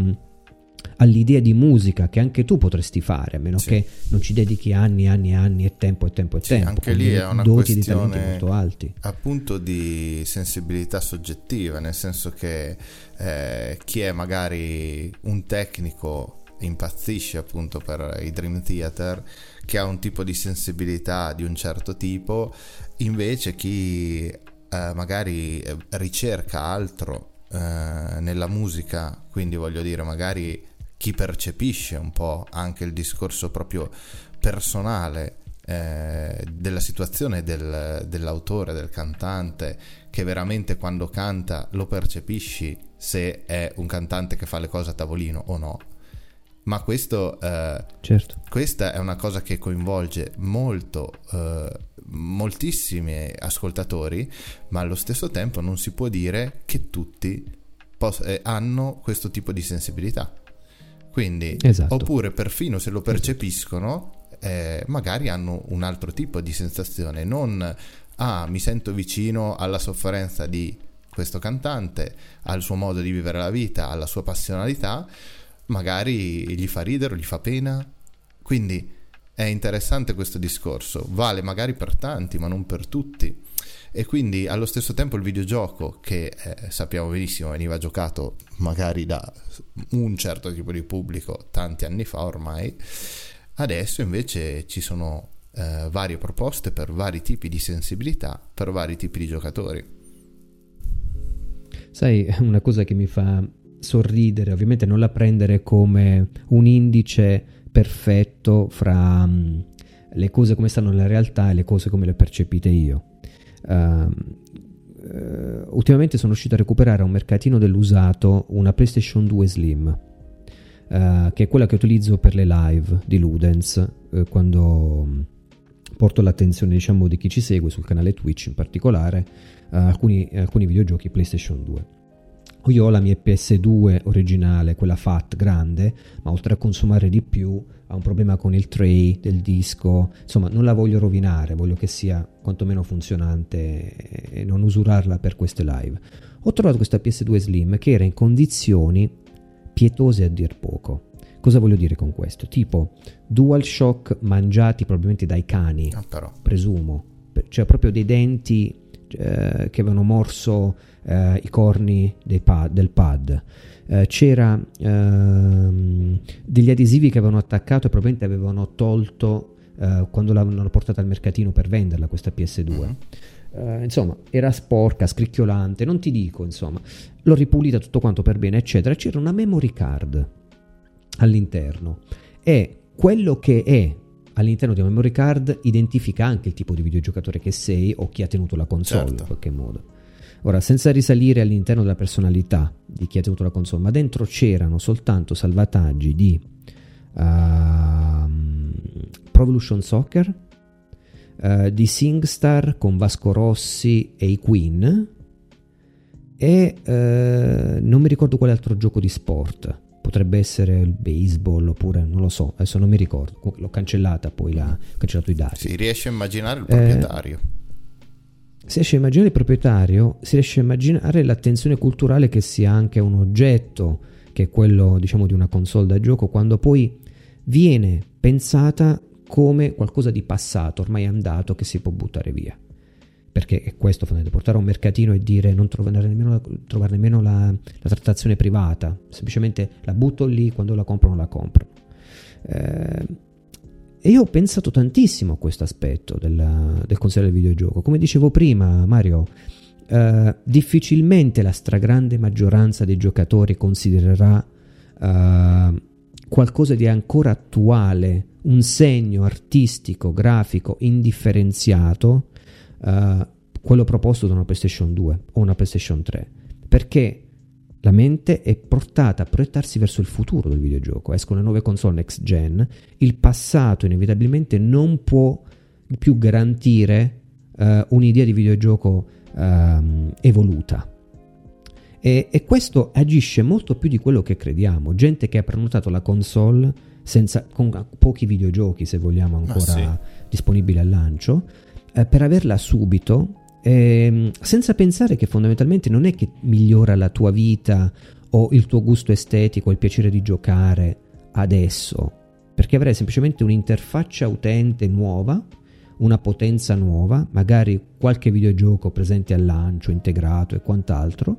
A: all'idea di musica che anche tu potresti fare, a meno sì. che non ci dedichi anni e anni e anni e tempo e tempo e sì, tempo.
C: Anche lì è una doti di talenti molto alti. Appunto di sensibilità soggettiva, nel senso che eh, chi è magari un tecnico impazzisce appunto per i Dream Theater, che ha un tipo di sensibilità di un certo tipo, invece chi eh, magari eh, ricerca altro eh, nella musica, quindi voglio dire magari chi percepisce un po' anche il discorso proprio personale eh, della situazione del, dell'autore, del cantante, che veramente quando canta lo percepisci se è un cantante che fa le cose a tavolino o no. Ma questo, eh,
A: certo.
C: questa è una cosa che coinvolge molto, eh, moltissimi ascoltatori, ma allo stesso tempo non si può dire che tutti pos- eh, hanno questo tipo di sensibilità. Quindi, esatto. oppure perfino se lo percepiscono, eh, magari hanno un altro tipo di sensazione, non ah, mi sento vicino alla sofferenza di questo cantante, al suo modo di vivere la vita, alla sua passionalità, magari gli fa ridere gli fa pena. Quindi è interessante questo discorso, vale magari per tanti, ma non per tutti e quindi allo stesso tempo il videogioco che eh, sappiamo benissimo veniva giocato magari da un certo tipo di pubblico tanti anni fa ormai adesso invece ci sono eh, varie proposte per vari tipi di sensibilità per vari tipi di giocatori.
A: Sai una cosa che mi fa sorridere ovviamente non la prendere come un indice perfetto fra um, le cose come stanno nella realtà e le cose come le percepite io Uh, ultimamente sono riuscito a recuperare a un mercatino dell'usato una PlayStation 2 Slim, uh, che è quella che utilizzo per le live di Ludens, uh, quando porto l'attenzione diciamo, di chi ci segue sul canale Twitch in particolare, alcuni, alcuni videogiochi PlayStation 2. Io ho la mia PS2 originale, quella FAT grande, ma oltre a consumare di più ha un problema con il tray del disco, insomma non la voglio rovinare, voglio che sia quantomeno funzionante e non usurarla per queste live. Ho trovato questa PS2 Slim che era in condizioni pietose a dir poco. Cosa voglio dire con questo? Tipo DualShock mangiati probabilmente dai cani,
C: ah,
A: presumo, cioè proprio dei denti eh, che avevano morso eh, i corni pad, del pad. Eh, c'era ehm, degli adesivi che avevano attaccato e probabilmente avevano tolto eh, quando l'avevano portata al mercatino per venderla questa PS2. Mm-hmm. Uh, insomma, era sporca, scricchiolante, non ti dico, insomma, l'ho ripulita tutto quanto per bene, eccetera. C'era una memory card all'interno e quello che è all'interno di una memory card identifica anche il tipo di videogiocatore che sei o chi ha tenuto la console certo. in qualche modo. Ora, senza risalire all'interno della personalità di chi ha tenuto la console, ma dentro c'erano soltanto salvataggi di uh, Pro Evolution Soccer, uh, di SingStar con Vasco Rossi e i Queen e uh, non mi ricordo quale altro gioco di sport potrebbe essere il baseball oppure non lo so, adesso non mi ricordo, l'ho cancellata poi, l'ha cancellato i dati.
C: Si riesce a immaginare il proprietario. Eh,
A: si riesce a immaginare il proprietario, si riesce a immaginare l'attenzione culturale che sia anche un oggetto, che è quello diciamo di una console da gioco, quando poi viene pensata come qualcosa di passato, ormai andato, che si può buttare via perché è questo fondamentalmente, portare a un mercatino e dire non trovare nemmeno, trovare nemmeno la, la, trattazione privata, semplicemente la butto lì, quando la compro non la compro. Eh, e io ho pensato tantissimo a questo aspetto del, del consiglio del videogioco. Come dicevo prima, Mario, eh, difficilmente la stragrande maggioranza dei giocatori considererà eh, qualcosa di ancora attuale, un segno artistico, grafico, indifferenziato uh, quello proposto da una PlayStation 2 o una PlayStation 3, perché la mente è portata a proiettarsi verso il futuro del videogioco, escono le nuove console next gen, il passato inevitabilmente non può più garantire uh, un'idea di videogioco uh, evoluta. E, e, questo agisce molto più di quello che crediamo. Gente che ha prenotato la console senza, con pochi videogiochi, se vogliamo, ancora sì. disponibili al lancio, eh, per averla subito, eh, senza pensare che fondamentalmente non è che migliora la tua vita o il tuo gusto estetico, il piacere di giocare adesso, perché avrai semplicemente un'interfaccia utente nuova, una potenza nuova, magari qualche videogioco presente al lancio, integrato e quant'altro,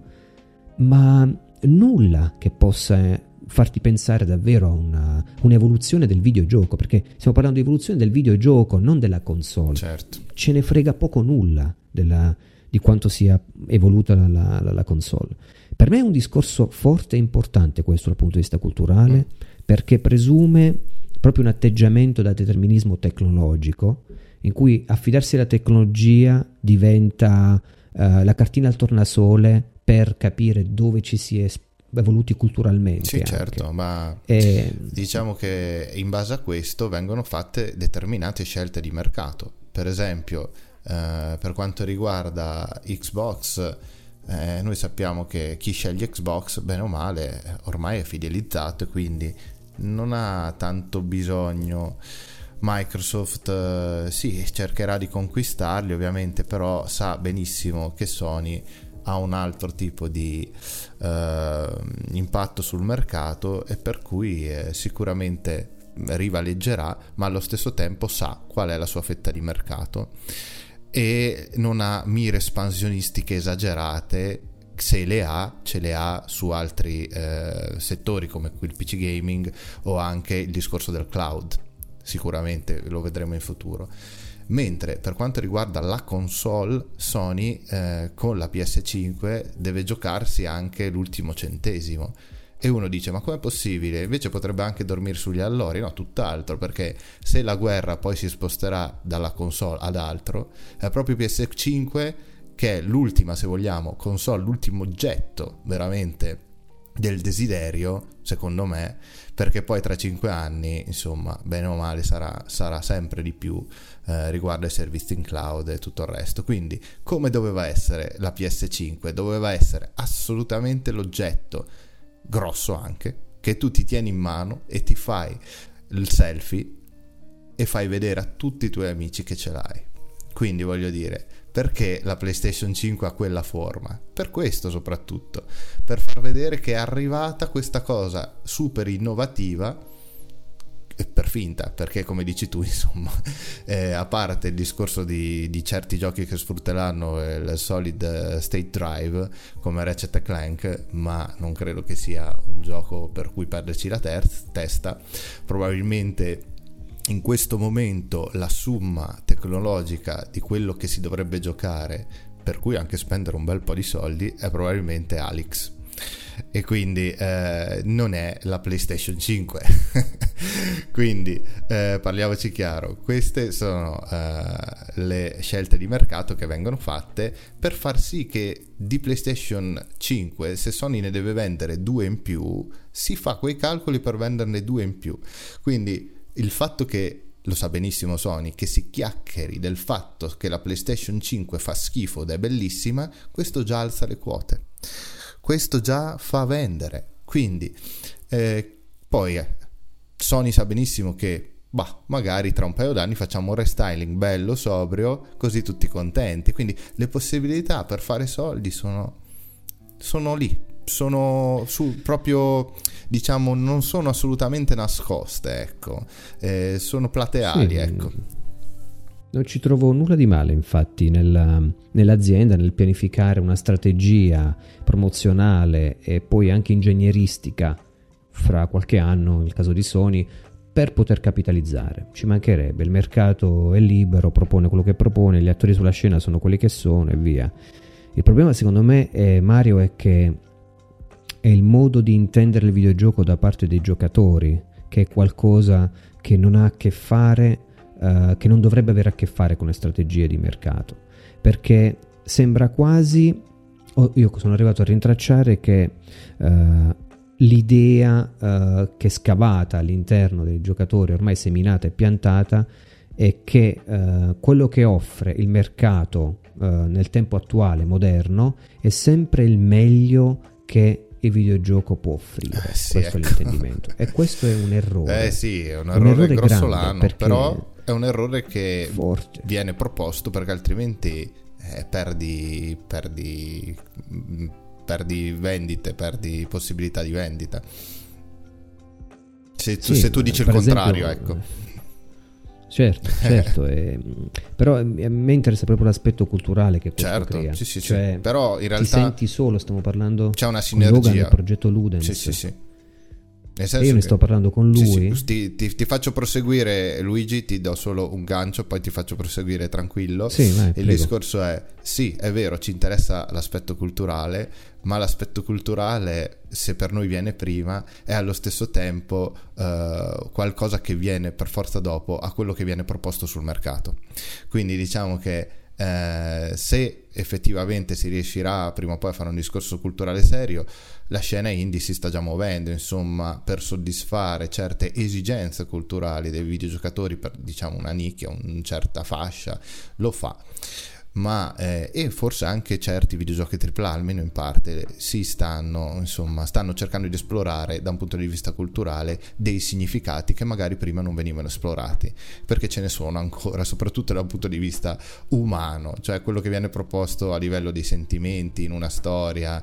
A: ma nulla che possa farti pensare davvero a una, un'evoluzione del videogioco, perché stiamo parlando di evoluzione del videogioco, non della console.
C: Certo.
A: Ce ne frega poco nulla della, di quanto sia evoluta la, la, la, console. Per me è un discorso forte e importante questo dal punto di vista culturale, mm. perché presume proprio un atteggiamento da determinismo tecnologico, in cui affidarsi alla tecnologia diventa uh, la cartina al tornasole per capire dove ci si è evoluti culturalmente.
C: Sì,
A: anche.
C: certo, ma e... diciamo che in base a questo vengono fatte determinate scelte di mercato. Per esempio, eh, per quanto riguarda Xbox, eh, noi sappiamo che chi sceglie Xbox, bene o male, ormai è fidelizzato e quindi non ha tanto bisogno. Microsoft eh, sì, cercherà di conquistarli ovviamente, però sa benissimo che Sony ha un altro tipo di eh, impatto sul mercato e per cui eh, sicuramente rivaleggerà, ma allo stesso tempo sa qual è la sua fetta di mercato e non ha mire espansionistiche esagerate se le ha, ce le ha su altri eh, settori come il PC gaming o anche il discorso del cloud. Sicuramente lo vedremo in futuro. Mentre per quanto riguarda la console, Sony eh, con la PS5 deve giocarsi anche l'ultimo centesimo e uno dice: Ma com'è possibile? Invece potrebbe anche dormire sugli allori. No, tutt'altro, perché se la guerra poi si sposterà dalla console ad altro, è proprio PS5 che è l'ultima, se vogliamo, console, l'ultimo oggetto veramente del desiderio, secondo me, perché poi tra cinque anni, insomma, bene o male sarà, sarà sempre di più eh, riguardo ai servizi in cloud e tutto il resto. Quindi, come doveva essere la PS5? Doveva essere assolutamente l'oggetto grosso anche, che tu ti tieni in mano e ti fai il selfie e fai vedere a tutti i tuoi amici che ce l'hai. Quindi voglio dire, perché la PlayStation 5 ha quella forma? Per questo soprattutto, per far vedere che è arrivata questa cosa super innovativa per finta, perché come dici tu, insomma, eh, a parte il discorso di, di, certi giochi che sfrutteranno il solid state drive come Ratchet Clank, ma non credo che sia un gioco per cui perderci la ter- testa, probabilmente in questo momento la somma tecnologica di quello che si dovrebbe giocare, per cui anche spendere un bel po' di soldi, è probabilmente Alex e quindi eh, non è la PlayStation 5. quindi eh, parliamoci chiaro, queste sono eh, le scelte di mercato che vengono fatte per far sì che di PlayStation 5, se Sony ne deve vendere due in più, si fa quei calcoli per venderne due in più. Quindi il fatto che lo sa benissimo Sony, che si chiacchieri del fatto che la PlayStation 5 fa schifo ed è bellissima, questo già alza le quote questo già fa vendere. Quindi, eh, poi eh, Sony sa benissimo che, bah, magari tra un paio d'anni facciamo un restyling bello, sobrio, così tutti contenti. Quindi le possibilità per fare soldi sono, sono lì, sono su, proprio diciamo non sono assolutamente nascoste ecco eh, sono plateali sì, ecco
A: non ci trovo nulla di male infatti nella, nell'azienda nel pianificare una strategia promozionale e poi anche ingegneristica fra qualche anno, nel caso di Sony, per poter capitalizzare. Ci mancherebbe, il mercato è libero, propone quello che propone, gli attori sulla scena sono quelli che sono e via. Il problema secondo me, è, Mario, è che è il modo di intendere il videogioco da parte dei giocatori, che è qualcosa che non ha a che fare uh, che non dovrebbe avere a che fare con le strategie di mercato, perché sembra quasi, oh, io sono arrivato a rintracciare che uh, l'idea uh, che è scavata all'interno dei giocatori, ormai seminata e piantata, è che quello che offre il mercato nel tempo attuale, moderno, è sempre il meglio che il videogioco può offrire. Eh sì, questo ecco. è l'intendimento. E questo è un errore.
C: Eh sì, è un errore, un errore grossolano, però è un errore che forte. viene proposto perché altrimenti eh, perdi, perdi, perdi vendite, perdi possibilità di vendita. Se tu, sì, se tu dici il contrario, esempio, ecco.
A: Certo, certo, e, però a me interessa proprio l'aspetto culturale che questo
C: certo,
A: crea.
C: Sì, sì, cioè, sì. Però in realtà
A: ti senti solo, stiamo parlando
C: c'è una sinergia.
A: del progetto Ludens.
C: Sì, sì, sì
A: io ne sto parlando con lui.
C: Sì, sì, ti, ti, ti, faccio proseguire, Luigi, ti do solo un gancio, poi ti faccio proseguire tranquillo.
A: Sì, vai,
C: Il discorso è, sì, è vero, ci interessa l'aspetto culturale, ma l'aspetto culturale, se per noi viene prima, è allo stesso tempo uh, qualcosa che viene per forza dopo a quello che viene proposto sul mercato. Quindi diciamo che eh, se effettivamente si riuscirà prima o poi a fare un discorso culturale serio, la scena indie si sta già muovendo, insomma, per soddisfare certe esigenze culturali dei videogiocatori, per diciamo una nicchia, una certa fascia, lo fa. Ma eh, e forse anche certi videogiochi AAA, almeno in parte, si stanno, insomma, stanno cercando di esplorare da un punto di vista culturale dei significati che magari prima non venivano esplorati, perché ce ne sono ancora, soprattutto da un punto di vista umano, cioè quello che viene proposto a livello di sentimenti in una storia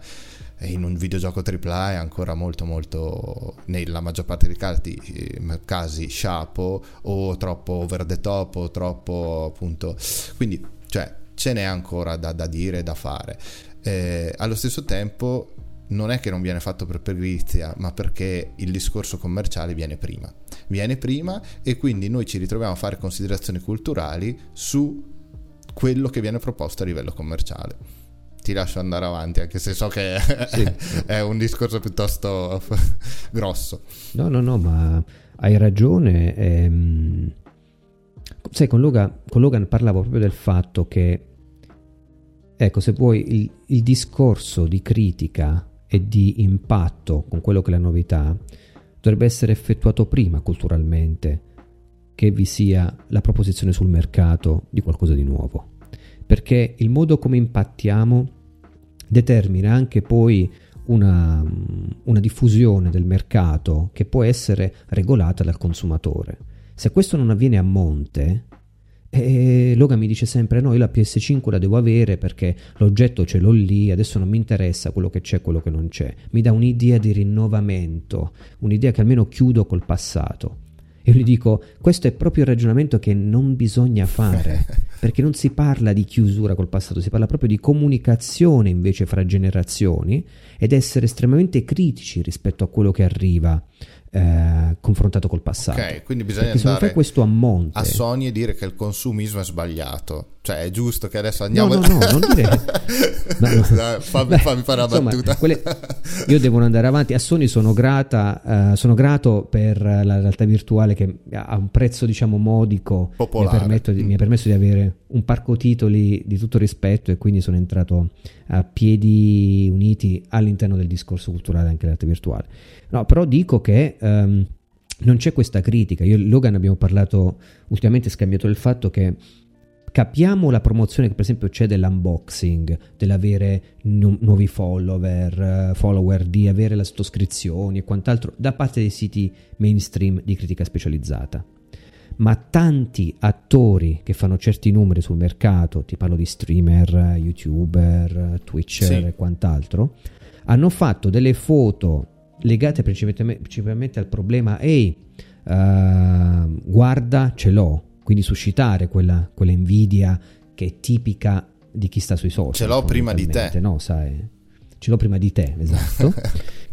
C: in un videogioco AAA è ancora molto molto nella maggior parte dei casi, eh, casi sciapo o troppo over the top o troppo appunto quindi cioè ce n'è ancora da, da dire da fare. Eh, allo stesso tempo non è che non viene fatto per pigrizia, ma perché il discorso commerciale viene prima. Viene prima e quindi noi ci ritroviamo a fare considerazioni culturali su quello che viene proposto a livello commerciale. Ti lascio andare avanti, anche se so che sì. è un discorso piuttosto grosso.
A: No, no, no, ma hai ragione. Ehm sai, con Logan, con Logan parlavo proprio del fatto che, ecco, se vuoi, il, il discorso di critica e di impatto con quello che è la novità dovrebbe essere effettuato prima culturalmente che vi sia la proposizione sul mercato di qualcosa di nuovo. Perché il modo come impattiamo determina anche poi una, una diffusione del mercato che può essere regolata dal consumatore. Se questo non avviene a monte, e Logan mi dice sempre: No, io la PS5 la devo avere perché l'oggetto ce l'ho lì, adesso non mi interessa quello che c'è, quello che non c'è. Mi dà un'idea di rinnovamento, un'idea che almeno chiudo col passato. E io gli dico: Questo è proprio il ragionamento che non bisogna fare, perché non si parla di chiusura col passato, si parla proprio di comunicazione invece fra generazioni ed essere estremamente critici rispetto a quello che arriva eh, confrontato col passato.
C: Ok, quindi bisogna
A: Perché
C: andare
A: questo a monte.
C: a Sony e dire che il consumismo è sbagliato. Cioè, è giusto che adesso andiamo...
A: No, no, no, non dire...
C: no, no. fammi, Beh, fammi, fare la insomma, battuta.
A: Quelle... Io devo andare avanti. A Sony sono grata, uh, sono grato per la realtà virtuale che a un prezzo, diciamo, modico mi, permetto, mi ha permesso di avere un parco titoli di tutto rispetto e quindi sono entrato a piedi uniti all'interno del discorso culturale anche dell'arte virtuale. No, però dico che um, non c'è questa critica. Io e Logan abbiamo parlato ultimamente, scambiato il fatto che capiamo la promozione che per esempio c'è dell'unboxing, dell'avere nu- nuovi follower, follower, di avere le sottoscrizioni e quant'altro da parte dei siti mainstream di critica specializzata ma tanti attori che fanno certi numeri sul mercato, ti parlo di streamer, youtuber, twitcher sì. e quant'altro, hanno fatto delle foto legate principalmente al problema ehi, uh, guarda, ce l'ho, quindi suscitare quella, quella invidia che è tipica di chi sta sui social.
C: Ce l'ho prima di te.
A: No, sai, ce l'ho prima di te, esatto,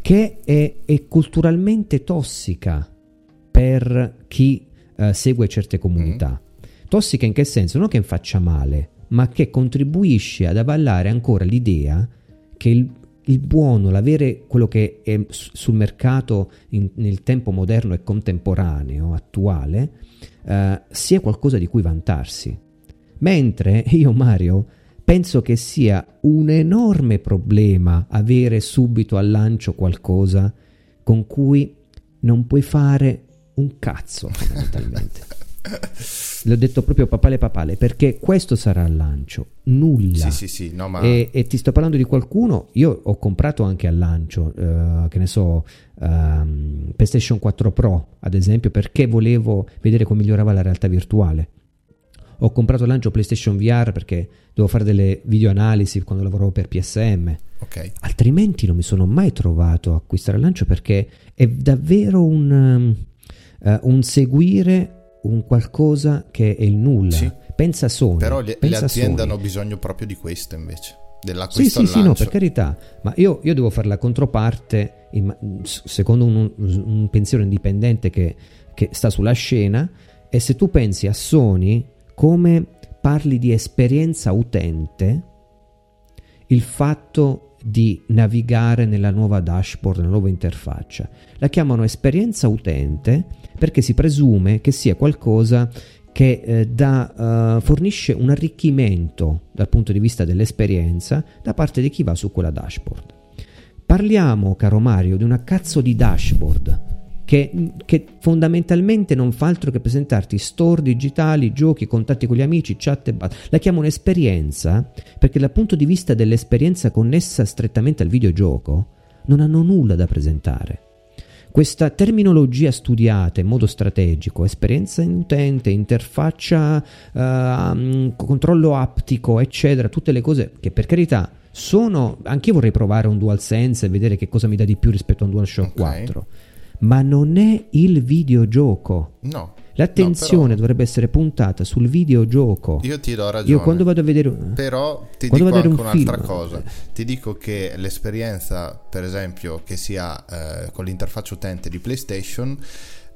A: che è, è culturalmente tossica per chi eh, segue certe comunità. Mm. Tossica in che senso? Non che faccia male, ma che contribuisce ad avallare ancora l'idea che il, il buono, l'avere quello che è sul mercato in, nel tempo moderno e contemporaneo, attuale, eh, sia qualcosa di cui vantarsi. Mentre io, Mario, penso che sia un enorme problema avere subito al lancio qualcosa con cui non puoi fare un cazzo fondamentalmente. L'ho detto proprio papale papale perché questo sarà il lancio, nulla.
C: Sì, sì, sì, no, ma...
A: e, e, ti sto parlando di qualcuno, io ho comprato anche al lancio, uh, che ne so, um, PlayStation 4 Pro ad esempio, perché volevo vedere come migliorava la realtà virtuale. Ho comprato al lancio PlayStation VR perché devo fare delle videoanalisi quando lavoravo per PSM.
C: Okay.
A: Altrimenti non mi sono mai trovato a acquistare al lancio perché è davvero un... Um, uh, un seguire un qualcosa che è il nulla. Sì. Pensa Sony.
C: Però le, le aziende
A: Sony.
C: hanno bisogno proprio di questo invece.
A: sì, sì,
C: sì,
A: no, per carità, ma io, io devo fare la controparte in, secondo un, un, pensiero indipendente che, che sta sulla scena e se tu pensi a Sony come parli di esperienza utente, il fatto di navigare nella nuova dashboard, nella nuova interfaccia. La chiamano esperienza utente perché si presume che sia qualcosa che eh, da, uh, fornisce un arricchimento dal punto di vista dell'esperienza da parte di chi va su quella dashboard. Parliamo, caro Mario, di una cazzo di dashboard che, che, fondamentalmente non fa altro che presentarti store digitali, giochi, contatti con gli amici, chat e basta. La chiamo un'esperienza perché dal punto di vista dell'esperienza connessa strettamente al videogioco non hanno nulla da presentare. Questa terminologia studiata in modo strategico, esperienza in utente, interfaccia, uh, controllo aptico, eccetera, tutte le cose che per carità sono... Anche io vorrei provare un DualSense e vedere che cosa mi dà di più rispetto a un DualShock okay. 4 ma non è il videogioco.
C: No.
A: L'attenzione no, però... dovrebbe essere puntata sul videogioco.
C: Io ti do ragione.
A: Io quando vado a vedere
C: Però ti dico anche un un'altra film... cosa. Ti dico che l'esperienza, per esempio, che si ha eh, con l'interfaccia utente di PlayStation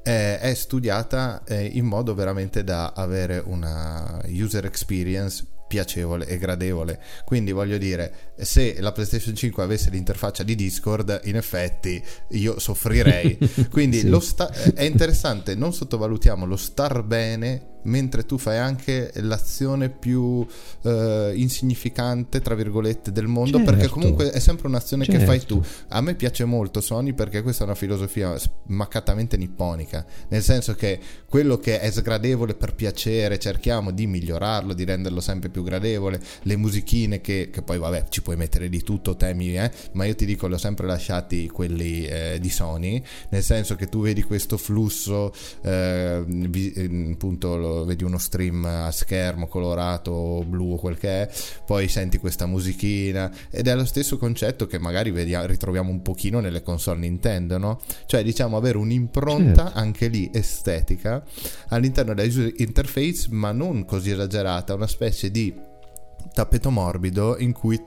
C: eh, è studiata eh, in modo veramente da avere una user experience piacevole e gradevole. Quindi voglio dire, se la PlayStation 5 avesse l'interfaccia di Discord, in effetti io soffrirei. Quindi sì. sta- è interessante, non sottovalutiamo lo star bene mentre tu fai anche l'azione più eh, insignificante, tra virgolette, del mondo, certo. perché comunque è sempre un'azione certo. che fai tu. Certo. A me piace molto Sony perché questa è una filosofia smaccatamente nipponica, nel senso che quello che è sgradevole per piacere cerchiamo di migliorarlo, di renderlo sempre più gradevole, le musichine che, che poi vabbè ci puoi mettere di tutto, temi, eh? ma io ti dico, li ho sempre lasciati quelli eh, di Sony, nel senso che tu vedi questo flusso, eh, vi, eh, appunto lo, vedi uno stream a schermo colorato, blu o quel che è, poi senti questa musichina ed è lo stesso concetto che magari vediamo, ritroviamo un pochino nelle console Nintendo, no? Cioè diciamo avere un'impronta certo. anche lì estetica all'interno della user interface ma non così esagerata, una specie di tappeto morbido in cui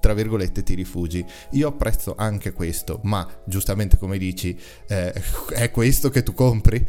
C: tra virgolette ti rifugi. Io apprezzo anche questo ma giustamente come dici eh, è questo che tu compri?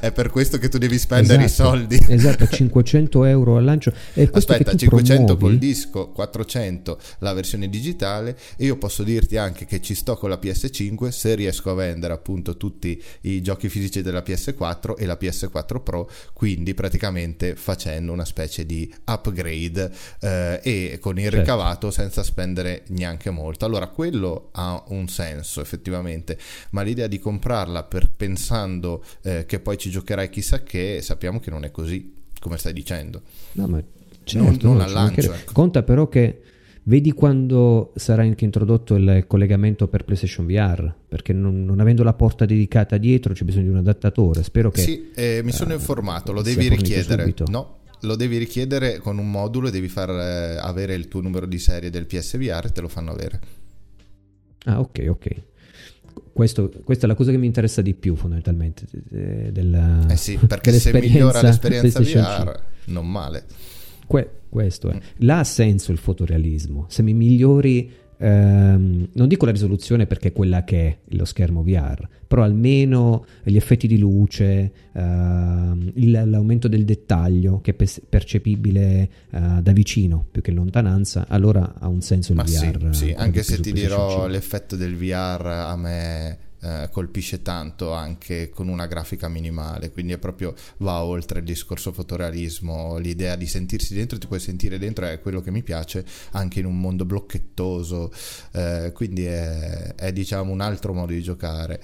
C: È per questo che tu devi spendere
A: esatto,
C: i soldi?
A: esatto 500 euro al lancio. È
C: aspetta 500 promuovi. col disco 400 la versione digitale e io posso dirti anche che ci sto con la PS5 se riesco a vendere appunto tutti i giochi fisici della PS4 e la PS4 Pro quindi praticamente facendo una specie di upgrade eh, e con il certo. ricavato senza spendere neanche molto. Allora quello ha un senso effettivamente, ma l'idea di comprarla per, pensando eh, che poi ci giocherai chissà che, sappiamo che non è così, come stai dicendo.
A: No, ma certo, non, non no, al lancio. Ecco. Conta però che Vedi quando sarà anche introdotto il collegamento per PlayStation VR, perché non, non, avendo la porta dedicata dietro c'è bisogno di un adattatore. Spero che...
C: Sì, eh, mi sono uh, informato, lo devi richiedere. Subito. No, lo devi richiedere con un modulo e devi far eh, avere il tuo numero di serie del PSVR e te lo fanno avere.
A: Ah, ok, ok. Questo, questa è la cosa che mi interessa di più fondamentalmente. Della,
C: eh sì, perché se migliora l'esperienza VR, non male.
A: Que- questo è. Mm. Là ha senso il fotorealismo. Se mi migliori ehm, non dico la risoluzione perché è quella che è lo schermo VR, però almeno gli effetti di luce, ehm, il, l'aumento del dettaglio che è percepibile eh, da vicino più che in lontananza, allora ha un senso il
C: Ma
A: VR.
C: Sì, sì anche se ti dirò l'effetto del VR a me eh, colpisce tanto anche con una grafica minimale, quindi è proprio va oltre il discorso fotorealismo, l'idea di sentirsi dentro, ti puoi sentire dentro è quello che mi piace anche in un mondo blocchettoso, eh, quindi è, è diciamo un altro modo di giocare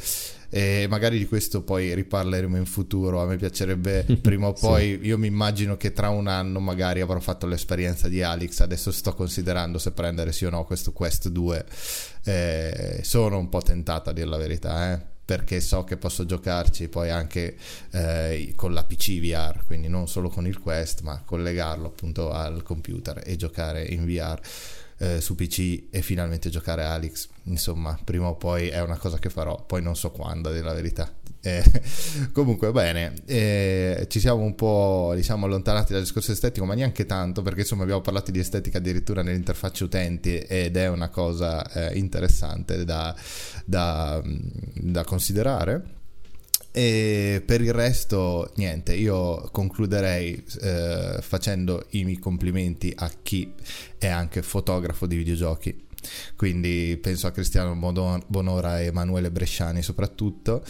C: e magari di questo poi riparleremo in futuro. A me piacerebbe prima o poi, sì. io mi immagino che tra un anno magari avrò fatto l'esperienza di Alex, adesso sto considerando se prendere sì o no questo Quest 2. Eh, sono un po' tentato a dire la verità, eh perché so che posso giocarci poi anche eh, con la PC VR, quindi non solo con il Quest, ma collegarlo appunto al computer e giocare in VR eh, su PC e finalmente giocare Alex. Insomma, prima o poi è una cosa che farò, poi non so quando, a dire la verità. Eh, comunque, bene, eh, ci siamo un po' diciamo, allontanati dal discorso estetico, ma neanche tanto, perché insomma abbiamo parlato di estetica addirittura nell'interfaccia utenti ed è una cosa eh, interessante da, da, da considerare. E per il resto, niente, io concluderei eh, facendo i miei complimenti a chi è anche fotografo di videogiochi. Quindi penso a Cristiano Bonora e Emanuele Bresciani soprattutto,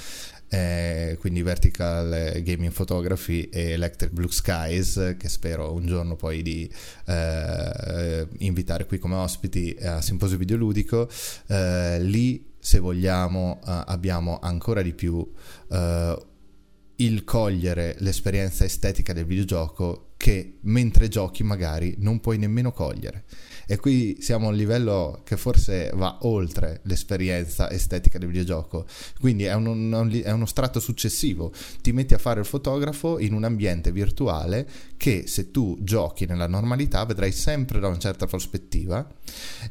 C: eh, quindi Vertical Gaming Photography e Electric Blue Skies, che spero un giorno poi di eh, invitare qui come ospiti a Simposio Videoludico. Eh, lì se vogliamo, uh, abbiamo ancora di più uh, il cogliere l'esperienza estetica del videogioco che mentre giochi magari non puoi nemmeno cogliere. E qui siamo a un livello che forse va oltre l'esperienza estetica del videogioco. Quindi è, un, è uno strato successivo. Ti metti a fare il fotografo in un ambiente virtuale che se tu giochi nella normalità vedrai sempre da una certa prospettiva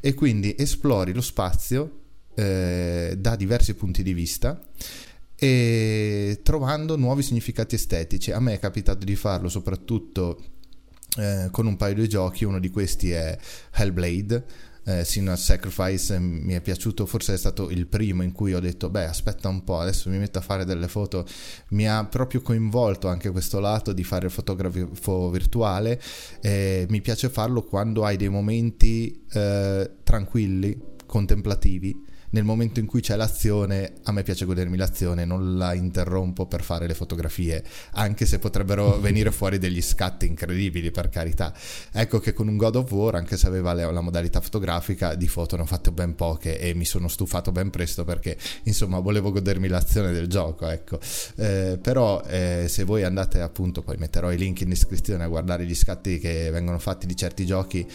C: e quindi esplori lo spazio eh, da diversi punti di vista e trovando nuovi significati estetici. A me è capitato di farlo soprattutto eh, con un paio di giochi, uno di questi è Hellblade. Eh, Sinner Sacrifice mi è piaciuto, forse è stato il primo in cui ho detto beh aspetta un po', adesso mi metto a fare delle foto, mi ha proprio coinvolto anche questo lato di fare il fotografo virtuale, eh, mi piace farlo quando hai dei momenti eh, tranquilli, contemplativi nel momento in cui c'è l'azione, a me piace godermi l'azione, non la interrompo per fare le fotografie, anche se potrebbero venire fuori degli scatti incredibili, per carità. Ecco che con un God of War, anche se aveva la, modalità fotografica, di foto ne ho fatte ben poche e mi sono stufato ben presto perché, insomma, volevo godermi l'azione del gioco, ecco. Eh, però eh, se voi andate appunto, poi metterò i link in descrizione a guardare gli scatti che vengono fatti di certi giochi,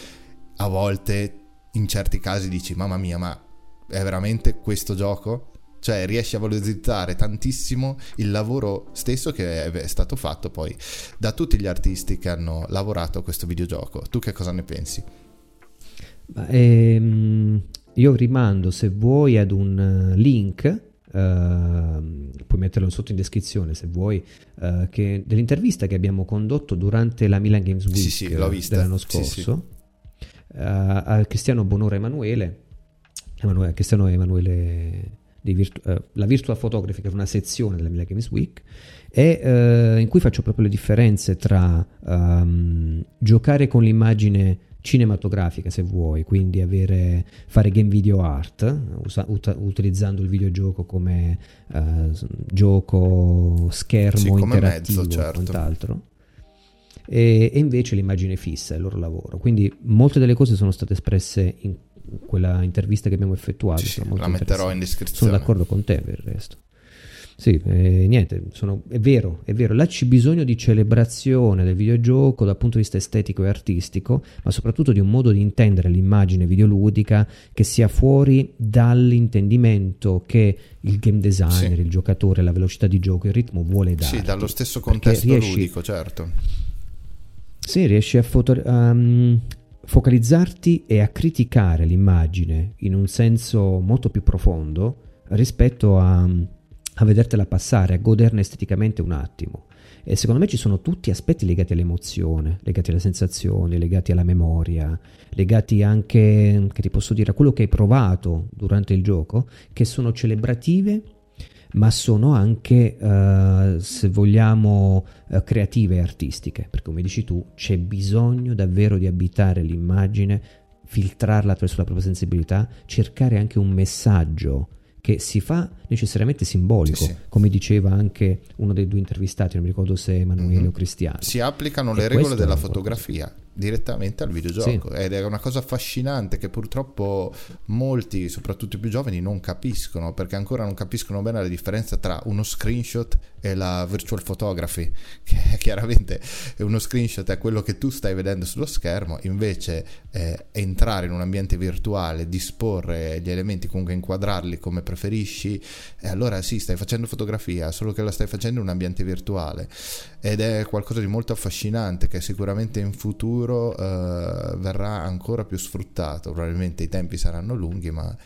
C: a volte in certi casi dici mamma mia ma è veramente questo gioco? Cioè riesci a valorizzare tantissimo il lavoro stesso che è stato fatto poi da tutti gli artisti che hanno lavorato a questo videogioco. Tu che cosa ne pensi?
A: Ehm, io rimando se vuoi ad un eh, link Uh, puoi metterlo sotto in descrizione se vuoi, uh, che, dell'intervista che abbiamo condotto durante la Milan Games Week sì, sì, dell'anno scorso sì, sì. Uh, a Cristiano Bonora Emanuele Emanuele, Cristiano Emanuele Virtu- uh, la Virtual Photography, che è una sezione della Milan Games Week, e, uh, in cui faccio proprio le differenze tra um, giocare con l'immagine cinematografica se vuoi, quindi avere, fare game video art usa, ut- utilizzando il videogioco come uh, gioco schermo sì, come interattivo mezzo, certo. quant'altro. E, e, invece l'immagine fissa è il loro lavoro. Quindi molte delle cose sono state espresse in quella intervista che abbiamo effettuato.
C: Sì, la metterò in descrizione.
A: Sono d'accordo con te per il resto. Sì, eh, niente, sono, è vero, è vero, là c'è bisogno di celebrazione del videogioco dal punto di vista estetico e artistico, ma soprattutto di un modo di intendere l'immagine videoludica che sia fuori dall'intendimento che il game designer, sì. il giocatore, la velocità di gioco, il ritmo vuole dare.
C: Sì, dallo stesso contesto riesci, ludico, certo.
A: Sì, riesci a, foto, um, focalizzarti e a criticare l'immagine in un senso molto più profondo rispetto a, a vedertela passare, a goderne esteticamente un attimo. E secondo me ci sono tutti aspetti legati all'emozione, legati alle sensazioni, legati alla memoria, legati anche, che ti posso dire, a quello che hai provato durante il gioco, che sono celebrative ma sono anche, uh, se vogliamo, uh, creative e artistiche, perché come dici tu c'è bisogno davvero di abitare l'immagine, filtrarla attraverso la propria sensibilità, cercare anche un messaggio che si fa necessariamente simbolico, sì, sì. come diceva anche uno dei due intervistati, non mi ricordo se Emanuele mm-hmm. o Cristiano.
C: Si applicano le e regole della fotografia direttamente al videogioco sì. ed è una cosa affascinante che purtroppo molti, soprattutto i più giovani, non capiscono perché ancora non capiscono bene la differenza tra uno screenshot e la virtual photography che chiaramente uno screenshot è quello che tu stai vedendo sullo schermo invece eh, entrare in un ambiente virtuale disporre gli elementi comunque inquadrarli come preferisci e allora sì stai facendo fotografia solo che la stai facendo in un ambiente virtuale ed è qualcosa di molto affascinante che sicuramente in futuro eh, verrà ancora più sfruttato. Probabilmente i tempi saranno lunghi ma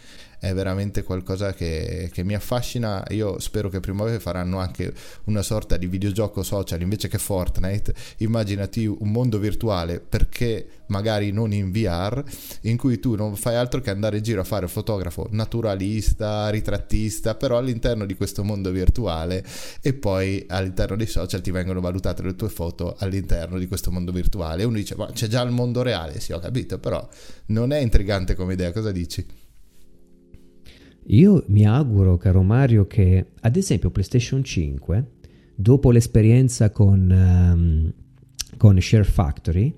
C: è veramente qualcosa che, che mi affascina. Io spero che prima o poi faranno anche una sorta di videogioco social invece che Fortnite. Immaginati un mondo virtuale perché magari non in VR, in cui tu non fai altro che andare in giro a fare fotografo naturalista, ritrattista, però all'interno di questo mondo virtuale e poi all'interno dei social ti vengono valutate le tue foto all'interno di questo mondo virtuale. Uno dice, ma c'è già il mondo reale? Sì, ho capito, però non è intrigante come idea, cosa dici?
A: Io mi auguro, caro Mario, che ad esempio PlayStation 5, dopo l'esperienza con, um, con Share Factory,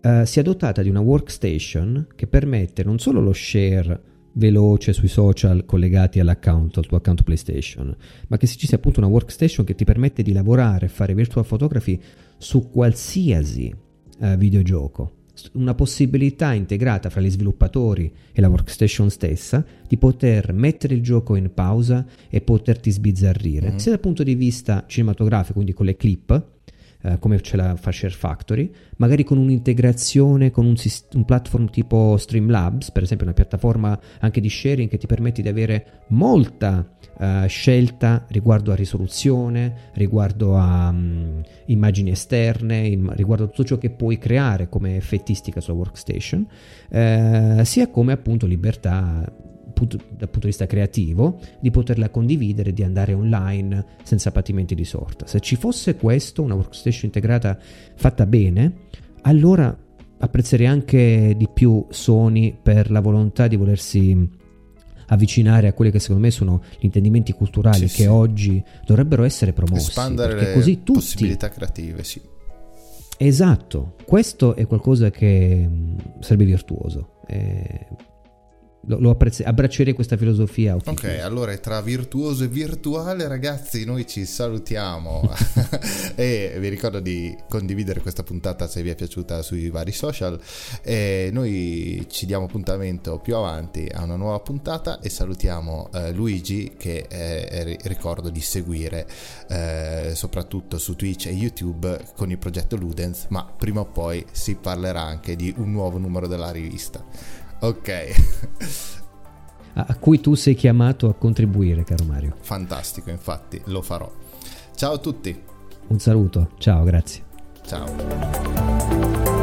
A: uh, sia dotata di una workstation che permette non solo lo share veloce sui social collegati all'account, al tuo account PlayStation, ma che ci sia appunto una workstation che ti permette di lavorare e fare virtual photography su qualsiasi uh, videogioco. Una possibilità integrata fra gli sviluppatori e la workstation stessa di poter mettere il gioco in pausa e poterti sbizzarrire, mm-hmm. sia dal punto di vista cinematografico, quindi con le clip, eh, come ce la fa Share Factory, magari con un'integrazione con un, un, platform tipo Streamlabs, per esempio una piattaforma anche di sharing che ti permette di avere molta uh, scelta riguardo a risoluzione, riguardo a um, immagini esterne, im- riguardo a tutto ciò che puoi creare come effettistica sulla workstation, uh, sia come appunto libertà dal punto di vista creativo, di poterla condividere, di andare online senza patimenti di sorta. Se ci fosse questo, una workstation integrata fatta bene, allora apprezzerei anche di più Sony per la volontà di volersi avvicinare a quelli che secondo me sono gli intendimenti culturali sì, che sì. oggi dovrebbero essere promossi.
C: Espandere le così tutti... possibilità creative, sì.
A: Esatto, questo è qualcosa che sarebbe virtuoso. Eh, lo, lo apprezz- abbraccerei questa filosofia.
C: Ok, chiuso. allora tra virtuoso e virtuale, ragazzi, noi ci salutiamo e vi ricordo di condividere questa puntata se vi è piaciuta sui vari social. E noi ci diamo appuntamento più avanti a una nuova puntata e salutiamo eh, Luigi che eh, ricordo di seguire eh, soprattutto su Twitch e YouTube con il progetto Ludens, ma prima o poi si parlerà anche di un nuovo numero della rivista. Ok.
A: a cui tu sei chiamato a contribuire, caro Mario.
C: Fantastico, infatti, lo farò. Ciao a tutti.
A: Un saluto, ciao, grazie.
C: Ciao.